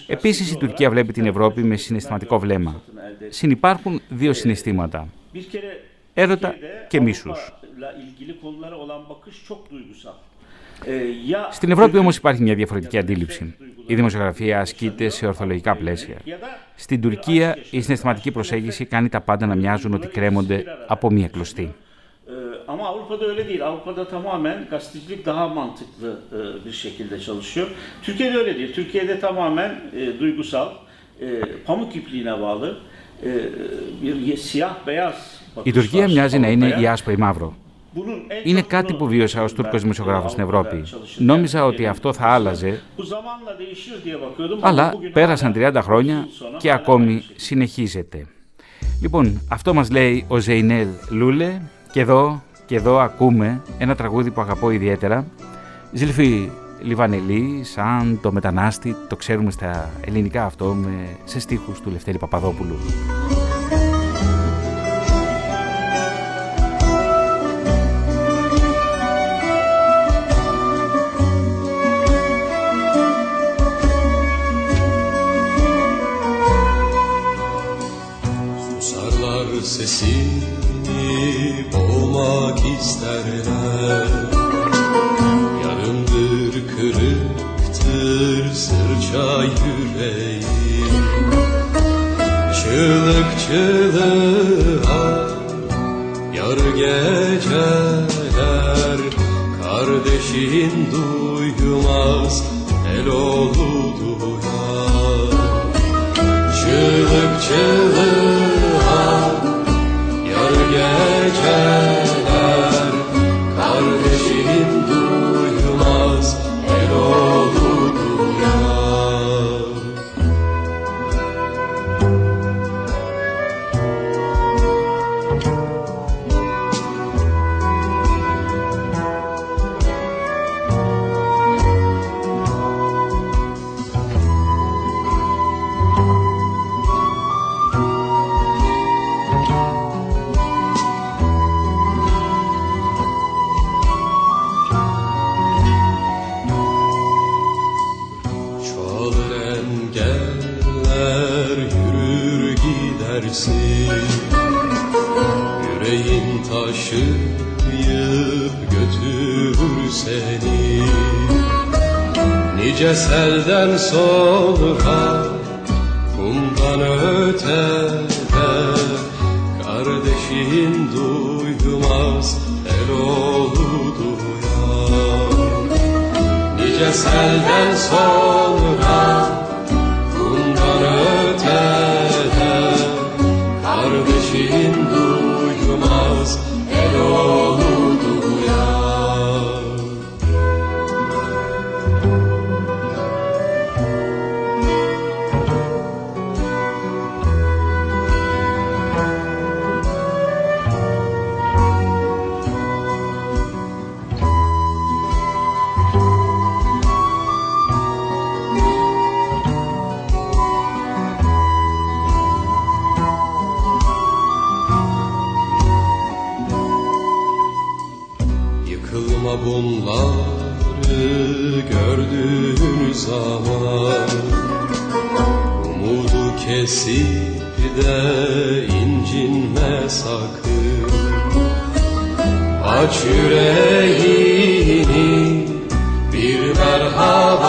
Επίσης η Τουρκία βλέπει την Ευρώπη με συναισθηματικό βλέμμα. Συνυπάρχουν δύο συναισθήματα. Έρωτα και μίσους. Στην Ευρώπη όμως υπάρχει μια διαφορετική αντίληψη. Η δημοσιογραφία ασκείται σε ορθολογικά πλαίσια. Στην Τουρκία η συναισθηματική προσέγγιση κάνει τα πάντα να μοιάζουν ότι κρέμονται από μια κλωστή. Ama Avrupa'da öyle değil. Avrupa'da tamamen gazetecilik daha mantıklı e, bir şekilde çalışıyor. Türkiye'de öyle değil. Türkiye'de tamamen e, duygusal, e, pamuk ipliğine bağlı e, bir siyah beyaz Η Τουρκία μοιάζει να είναι η άσπρο ή μαύρο. Είναι κάτι που βίωσα ως Τούρκο δημοσιογράφος στην Ευρώπη. Νόμιζα ότι αυτό θα άλλαζε, αλλά πέρασαν 30 χρόνια και ακόμη συνεχίζεται. Λοιπόν, αυτό μας λέει ο Ζεϊνέλ Λούλε και εδώ και εδώ ακούμε ένα τραγούδι που αγαπώ ιδιαίτερα. Ζήλφη Λιβανελή, σαν το μετανάστη, το ξέρουμε στα ελληνικά αυτό, με, σε στίχους του Λευτέρη Παπαδόπουλου. Boğmak isterler. Yarımdır kırıktır sırça yüreğim. Çığlık çığlığa yar geceler Kardeşin duymaz el oğlu duyar. Çığlık çığlığa yar geceler selden sonra kumdan ötede Kardeşin duymaz el oğlu duyar. Nice selden sonra de incinme sakın. Aç yüreğini bir merhabaya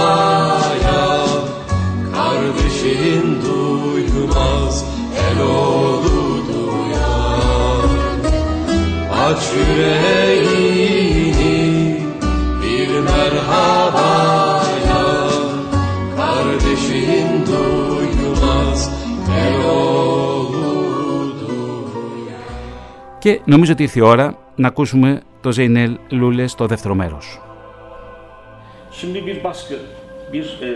Και νομίζω ότι ήρθε η ώρα να ακούσουμε το Ζέινελ Λούλες στο δεύτερο μέρος. Şimdi bir baskı, bir, e,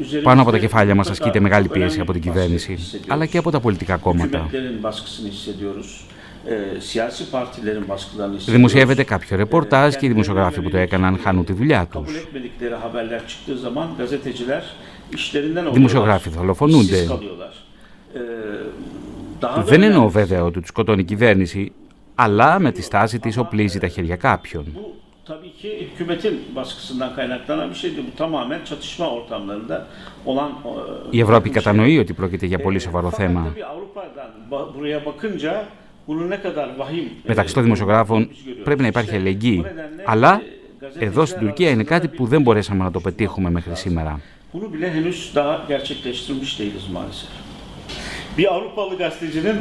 üzerimizde Πάνω από τα κεφάλια μας mutlaka ασκείται μεγάλη önemli πίεση bir από την baskı κυβέρνηση, hissediyoruz. αλλά και από τα πολιτικά κόμματα. Hükümetlerin baskısını hissediyoruz. E, siyasi partilerin baskılarını hissediyoruz. Δημοσιεύεται κάποιο ρεπορτάζ και οι kendilerine δημοσιογράφοι που το yönelik, έκαναν χάνουν τη δουλειά Kabul τους. etmedikleri haberler çıktığı zaman gazeteciler işlerinden oluyorlar. Δημοσιογράφοι δολοφονούνται. işsiz kalıyorlar. E, daha da Δεν εννοώ önemlisi, βέβαια ότι τους σκοτώνει η κυβέρνηση, αλλά με τη στάση της, οπλίζει τα χέρια κάποιον. Η Ευρώπη κατανοεί ότι πρόκειται για πολύ σοβαρό θέμα. Μεταξύ των δημοσιογράφων πρέπει να υπάρχει αλληλεγγύη. Αλλά εδώ στην Τουρκία είναι κάτι που δεν μπορέσαμε να το πετύχουμε μέχρι σήμερα.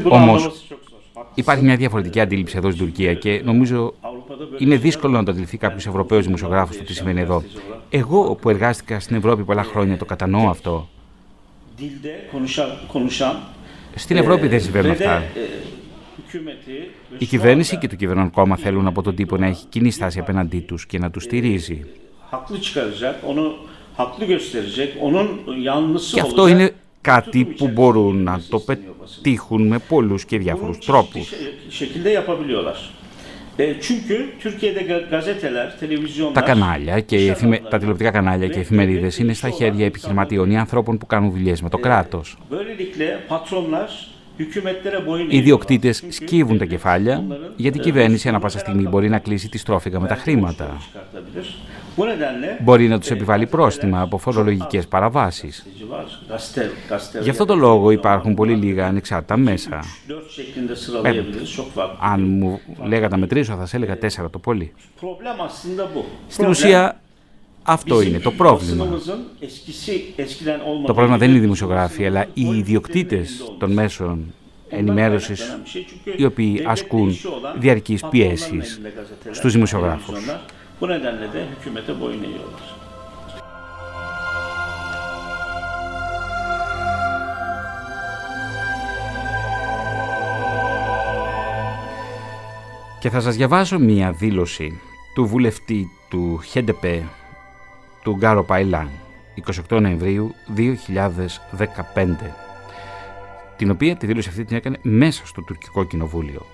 Όμως anlaması çok zor. Haklısın. Υπάρχει μια διαφορετική αντίληψη εδώ στην Τουρκία και νομίζω Avrupa'da böyle είναι şeyler δύσκολο να var. το αντιληφθεί κάποιος Ευρωπαίος δημοσιογράφος το τι συμβαίνει εδώ. Εγώ που εργάστηκα στην Ευρώπη πολλά χρόνια το κατανοώ αυτό. Dilde konuşan, konuşan Στην Ευρώπη δεν e, συμβαίνουν ve de, αυτά. e, hükümeti ve Η şu κυβέρνηση anda και το κυβερνόν κόμμα θέλουν από τον τύπο να έχει κοινή στάση απέναντί τους και να τους στηρίζει. haklı çıkaracak, onu haklı gösterecek, onun yanlısı Και αυτό olacak. είναι κάτι tutum που içerisinde μπορούν να yürümesi το isteniyor basın. πετύχουν με πολλούς και Bunu διάφορους çeşitli τρόπους. şe- şekilde yapabiliyorlar. E, çünkü Türkiye'de ga- gazeteler, televizyonlar... Τα κανάλια και οι iş εφημε... adamları τα τηλεοπτικά κανάλια και οι ve εφημερίδες είναι devletin στα işi olan χέρια insanlar επιχειρηματιών ή ανθρώπων που κάνουν δουλειές με το e, κράτος. Böylelikle patronlar hükümetlere boyun Οι ιδιοκτήτες eğiyorlar. Çünkü σκύβουν τα devlet κεφάλια, onların, γιατί η e, κυβέρνηση ανά sorunu πάσα her στιγμή anda μπορεί να κλείσει τη στρόφιγγα με τα belki χρήματα. borçları çıkartabilir. Bu nedenle Μπορεί να τους e, επιβάλλει gazeteler πρόστιμα από çok φορολογικές az παραβάσεις. gazeteci var, gazete- gazeteler Γι' αυτό το yapıyor, λόγο televizyonlar υπάρχουν πολύ var. λίγα ανεξάρτητα μέσα. 4 şeklinde sıralayabiliriz. Çok farklı. Αν μου λέγατε να μετρήσω θα σας έλεγα τέσσερα το πολύ. Problem aslında bu. Στην Problem, ουσία αυτό είναι το πρόβλημα. Το πρόβλημα δεν είναι οι δημοσιογράφοι, αλλά οι ιδιοκτήτες των μέσων ενημέρωσης οι οποίοι ασκούν διαρκείς πιέσεις στους δημοσιογράφους. Και θα σας διαβάσω μία δήλωση του βουλευτή του ΧΕΝΤΕΠΕ του Γκάρο Παϊλάν, 28 Νοεμβρίου 2015, την οποία τη δήλωση αυτή την έκανε μέσα στο τουρκικό κοινοβούλιο.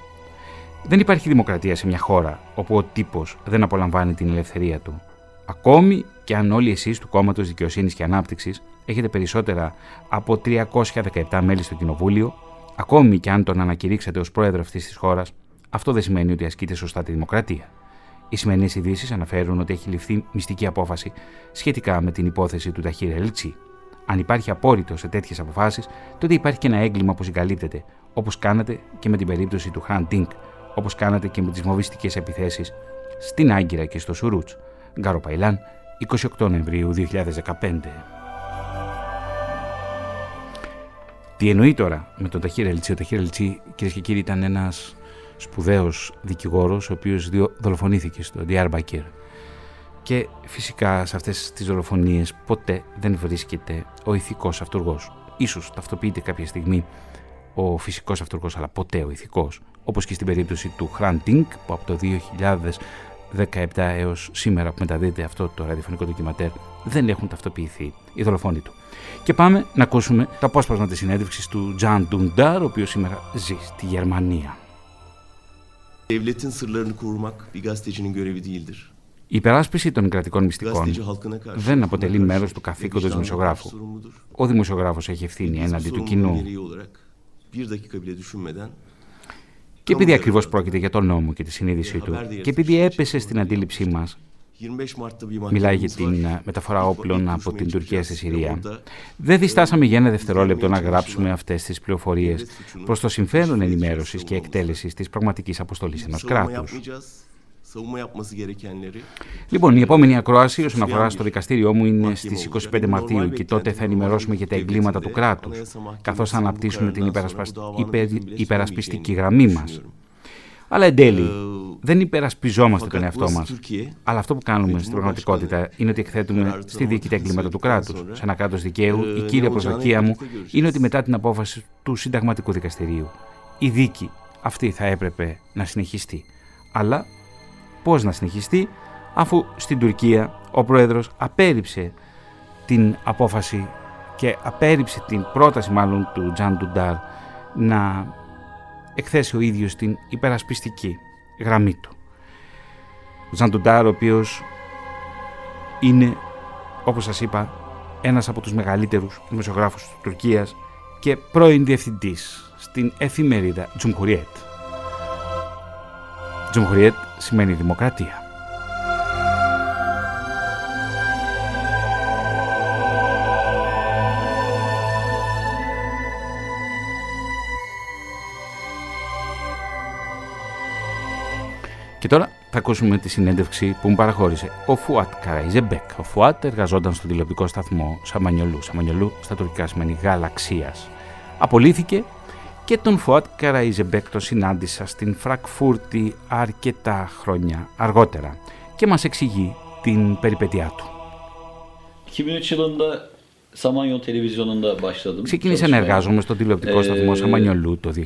Δεν υπάρχει δημοκρατία σε μια χώρα όπου ο τύπος δεν απολαμβάνει την ελευθερία του. Ακόμη και αν όλοι εσείς του Κόμματος Δικαιοσύνης και Ανάπτυξης έχετε περισσότερα από 317 μέλη στο κοινοβούλιο, ακόμη και αν τον ανακηρύξατε ως πρόεδρο αυτής της χώρας, αυτό δεν σημαίνει ότι ασκείτε σωστά τη δημοκρατία. Οι σημερινές ειδήσεις αναφέρουν ότι έχει ληφθεί μυστική απόφαση σχετικά με την υπόθεση του Ταχύρ Ελτσί. Αν υπάρχει απόρριτο σε τέτοιες αποφάσεις, τότε υπάρχει και ένα έγκλημα που συγκαλύπτεται, όπως κάνατε και με την περίπτωση του Χαν Τίνκ, όπως κάνατε και με τις βομβιστικέ επιθέσεις στην Άγκυρα και στο Σουρούτς. Γκάρο Παϊλάν, 28 Νοεμβρίου 2015. Τι εννοεί τώρα με τον Ταχύρ Ελτσί. Ο Ταχύρ Ελτσί, κυρίες και κύριοι, ήταν ένας σπουδαίος δικηγόρος, ο οποίος διο- δολοφονήθηκε στο Diyarbakir. Και φυσικά σε αυτές τις δολοφονίες ποτέ δεν βρίσκεται ο ηθικός αυτούργος. Ίσως ταυτοποιείται κάποια στιγμή ο φυσικός αυτούργος, αλλά ποτέ ο ηθικός. Όπως και στην περίπτωση του Χραν Τίνκ, που από το 2017 έως σήμερα που μεταδίδεται αυτό το ραδιοφωνικό ντοκιματέρ, δεν έχουν ταυτοποιηθεί οι δολοφόνοι του. Και πάμε να ακούσουμε το απόσπασμα της συνέντευξης του Τζαν Ντουντάρ, ο οποίος σήμερα ζει στη Γερμανία. Devletin sırlarını korumak bir gazetecinin görevi değildir. Η υπεράσπιση των κρατικών μυστικών Gazeteci halkına karşı, δεν αποτελεί halkına μέρος karşı του bir καθήκοντος vicdanla δημοσιογράφου. sorumludur. Ο δημοσιογράφος έχει ευθύνη Biz bu έναντι του sorumluluğun κοινού. gereği olarak bir dakika bile düşünmeden Και επειδή ακριβώς πρόκειται για τον νόμο και τη συνείδησή του, και επειδή έπεσε στην αντίληψή μας Μιλάει για την ε, μεταφορά όπλων από την Τουρκία στη Συρία. Δεν διστάσαμε για ένα δευτερόλεπτο να γράψουμε αυτές τις πληροφορίες προς το συμφέρον ενημέρωσης και εκτέλεσης της πραγματικής αποστολής ενός κράτους. Λοιπόν, η επόμενη ακρόαση όσον αφορά στο δικαστήριό μου είναι στις 25 Μαρτίου και τότε θα ενημερώσουμε για τα εγκλήματα του κράτους, καθώς θα αναπτύσσουμε την υπερασπιστική γραμμή μας. Αλλά εν τέλει, ε, δεν υπερασπιζόμαστε τον εαυτό μα. Αλλά αυτό που κάνουμε στην πραγματικότητα είναι ότι εκθέτουμε στη δίκη τα εγκλήματα του κράτου. Σε ένα κράτο δικαίου, η κύρια προσδοκία μου είναι ότι μετά την απόφαση του Συνταγματικού Δικαστηρίου, η δίκη αυτή θα έπρεπε να συνεχιστεί. Αλλά πώς να συνεχιστεί, αφού στην Τουρκία ο πρόεδρος απέρριψε την απόφαση και απέρριψε την πρόταση μάλλον του Τζαν Ντουντάρ να εκθέσει ο ίδιος την υπερασπιστική γραμμή του. Ο Τζαν Ντουντάρ ο οποίος είναι όπως σας είπα ένας από τους μεγαλύτερους δημοσιογράφους της Τουρκίας και πρώην διευθυντής στην εφημερίδα Τζουμχουριέτ. Τζουμχουριέτ σημαίνει δημοκρατία. Και τώρα θα ακούσουμε τη συνέντευξη που μου παραχώρησε ο Φουάτ Καραϊζεμπέκ. Ο Φουάτ εργαζόταν στον τηλεοπτικό σταθμό Σαμανιολού. Σαμανιολού στα τουρκικά σημαίνει γαλαξίας. Απολύθηκε και τον Φουάτ Καραϊζεμπέκ το συνάντησα στην Φρανκφούρτη αρκετά χρόνια αργότερα και μας εξηγεί την περιπέτειά του. 2003 Ξεκίνησα να εργάζομαι στο τηλεοπτικό σταθμό Σαμανιολού το 2003.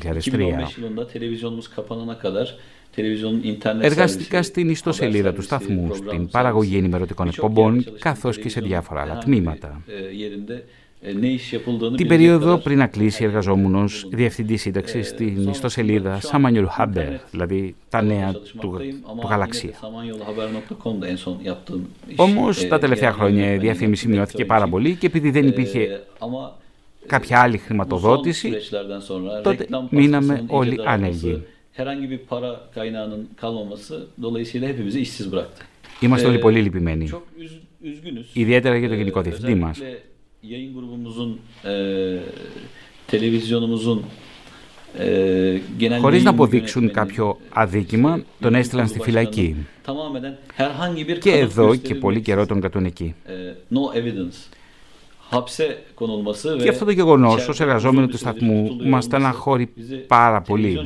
Εργάστηκα στην ιστοσελίδα του σταθμού, στην παραγωγή ενημερωτικών εκπομπών, καθώς και σε διάφορα άλλα τμήματα. Την περίοδο πριν να κλείσει εργαζόμουν ως διευθυντή σύνταξη στην ιστοσελίδα Samanyolu Haber, δηλαδή τα νέα του, του Γαλαξία. Όμως τα τελευταία χρόνια η διαφήμιση μειώθηκε πάρα πολύ και επειδή δεν υπήρχε κάποια άλλη χρηματοδότηση, τότε μείναμε όλοι άνεργοι. Είμαστε όλοι πολύ λυπημένοι. Ιδιαίτερα για τον γενικό διευθυντή μας yayın grubumuzun, e, televizyonumuzun e, genel Χωρίς να αποδείξουν κάποιο αδίκημα, τον έστειλαν στη φυλακή. Και εδώ και πολύ καιρό τον κρατούν εκεί. No evidence. Και αυτό το γεγονός ως εργαζόμενο του σταθμού μας στεναχώρει πάρα πολύ.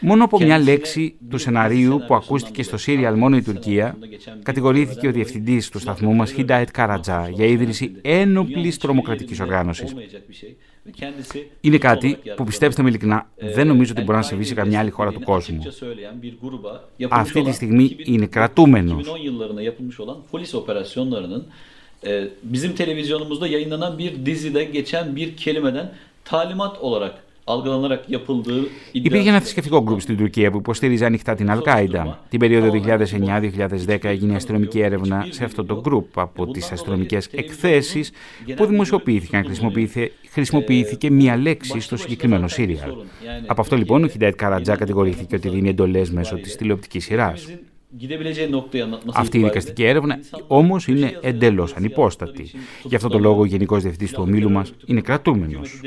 Μόνο από μια λέξη του σεναρίου που ακούστηκε στο Σύριαλ μόνο η Τουρκία, κατηγορήθηκε ο διευθυντής του σταθμού μας, Χιντάετ Καρατζά, για ίδρυση ένοπλης τρομοκρατικής οργάνωσης. Είναι κάτι που πιστέψτε με ειλικρινά δεν νομίζω ότι μπορεί να συμβεί σε καμιά άλλη χώρα του κόσμου. Αυτή τη στιγμή είναι κρατούμενος e, bizim televizyonumuzda yayınlanan bir dizide geçen bir kelimeden talimat olarak algılanarak yapıldığı Υπήρχε ένα θρησκευτικό γκρουπ στην Τουρκία που υποστήριζε ανοιχτά την Αλκάιντα. Την περίοδο 2009-2010 έγινε αστυνομική έρευνα σε αυτό το γκρουπ. Από τις αστυνομικές εκθέσεις που δημοσιοποιήθηκαν, χρησιμοποιήθηκε μία λέξη στο συγκεκριμένο σύριαλ. Από αυτό λοιπόν ο Χιντάιτ Καρατζά κατηγορήθηκε ότι δίνει εντολές μέσω της τηλεοπτικής σειράς. Αυτή η δικαστική έρευνα όμως είναι εντελώς ανυπόστατη. Γι' αυτό το λόγο ο Γενικός Διευθυντής του ομίλου μας είναι κρατούμενος.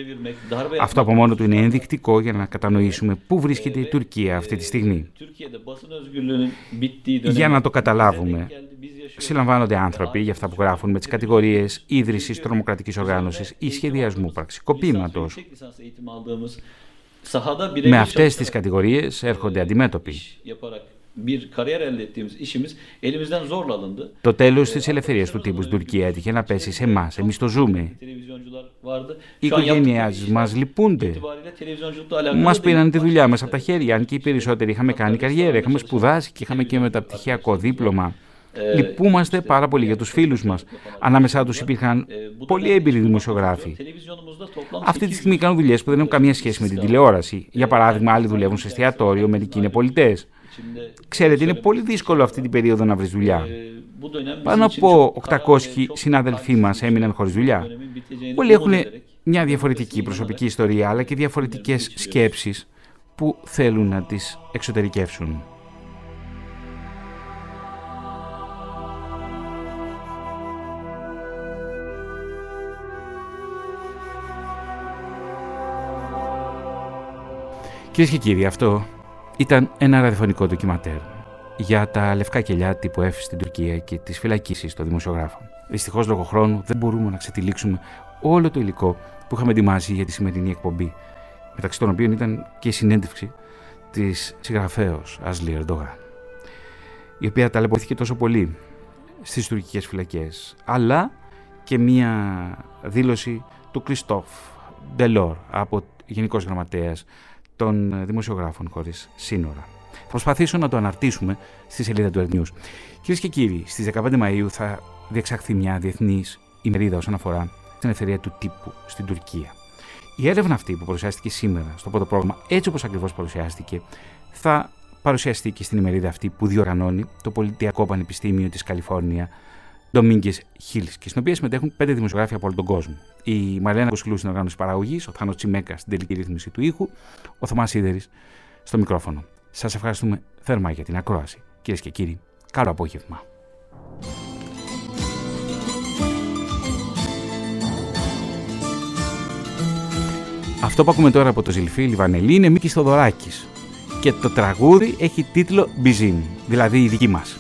Αυτό από μόνο του είναι ενδεικτικό για να κατανοήσουμε πού βρίσκεται η Τουρκία αυτή τη στιγμή. Για να το καταλάβουμε, συλλαμβάνονται άνθρωποι για αυτά που γράφουν με τις κατηγορίες ίδρυσης τρομοκρατικής οργάνωσης ή σχεδιασμού πραξικοπήματος. Με αυτές τις κατηγορίες έρχονται αντιμέτωποι bir kariyer elde ettiğimiz işimiz elimizden zorla alındı. Το τέλος της ελευθερίας του τύπου στην Τουρκία έτυχε να πέσει σε εμάς. Εμείς το ζούμε. Οι οικογένειέ μας λυπούνται. Μας πήραν τη δουλειά μας από τα χέρια, αν και οι περισσότεροι είχαμε κάνει καριέρα, είχαμε σπουδάσει και είχαμε και μεταπτυχιακό δίπλωμα. Λυπούμαστε πάρα πολύ για τους φίλους μας. Ανάμεσά τους υπήρχαν πολύ έμπειροι δημοσιογράφοι. Αυτή τη στιγμή κάνουν δουλειές που δεν έχουν καμία σχέση με την τηλεόραση. Για παράδειγμα, άλλοι δουλεύουν σε εστιατόριο, μερικοί είναι πολιτές. Ξέρετε, είναι πολύ δύσκολο αυτή την περίοδο να βρεις δουλειά. Πάνω από 800 συναδελφοί μας έμειναν χωρίς δουλειά. Όλοι έχουν μια διαφορετική προσωπική ιστορία, αλλά και διαφορετικές σκέψεις που θέλουν να τις εξωτερικεύσουν. Κυρίες και κύριοι, αυτό ήταν ένα ραδιοφωνικό ντοκιματέρ για τα λευκά κελιά τύπου F στην Τουρκία και τις φυλακίσεις των δημοσιογράφων. Δυστυχώς, λόγω χρόνου, δεν μπορούμε να ξετυλίξουμε όλο το υλικό που είχαμε ετοιμάσει για τη σημερινή εκπομπή, μεταξύ των οποίων ήταν και η συνέντευξη της συγγραφέως Ασλή Ερντογάν, η οποία ταλαιπωρήθηκε τόσο πολύ στις τουρκικές φυλακές, αλλά και μία δήλωση του Κριστόφ Ντελόρ από Γενικός Γραμματέας των Δημοσιογράφων Χωρίς Σύνορα. Θα προσπαθήσω να το αναρτήσουμε στη σελίδα του News. Κυρίες και κύριοι, στις 15 Μαου θα διεξαχθεί μια διεθνής ημερίδα όσον αφορά την ελευθερία του τύπου στην Τουρκία. Η έρευνα αυτή που παρουσιάστηκε σήμερα στο πρώτο πρόγραμμα, έτσι όπως ακριβώς παρουσιάστηκε, θα παρουσιαστεί και στην ημερίδα αυτή που διοργανώνει το Πολιτιακό Πανεπιστήμιο της Καλιφόρνια, Ντομίγκε Χίλς, και στην οποία συμμετέχουν πέντε δημοσιογράφοι από όλο τον κόσμο. Η Μαρλένα Κοσκλού στην οργάνωση παραγωγής, ο Θάνος Τσιμέκα στην τελική ρύθμιση του ήχου, ο Θωμάς Σίδερης στο μικρόφωνο. Σας ευχαριστούμε θερμά για την ακρόαση. Κυρίες και κύριοι, καλό απόγευμα. Αυτό που ακούμε τώρα από το Ζηλφί Λιβανελή είναι Μίκης Θοδωράκης και το τραγούδι έχει τίτλο Μπιζίν, δηλαδή η δική μας.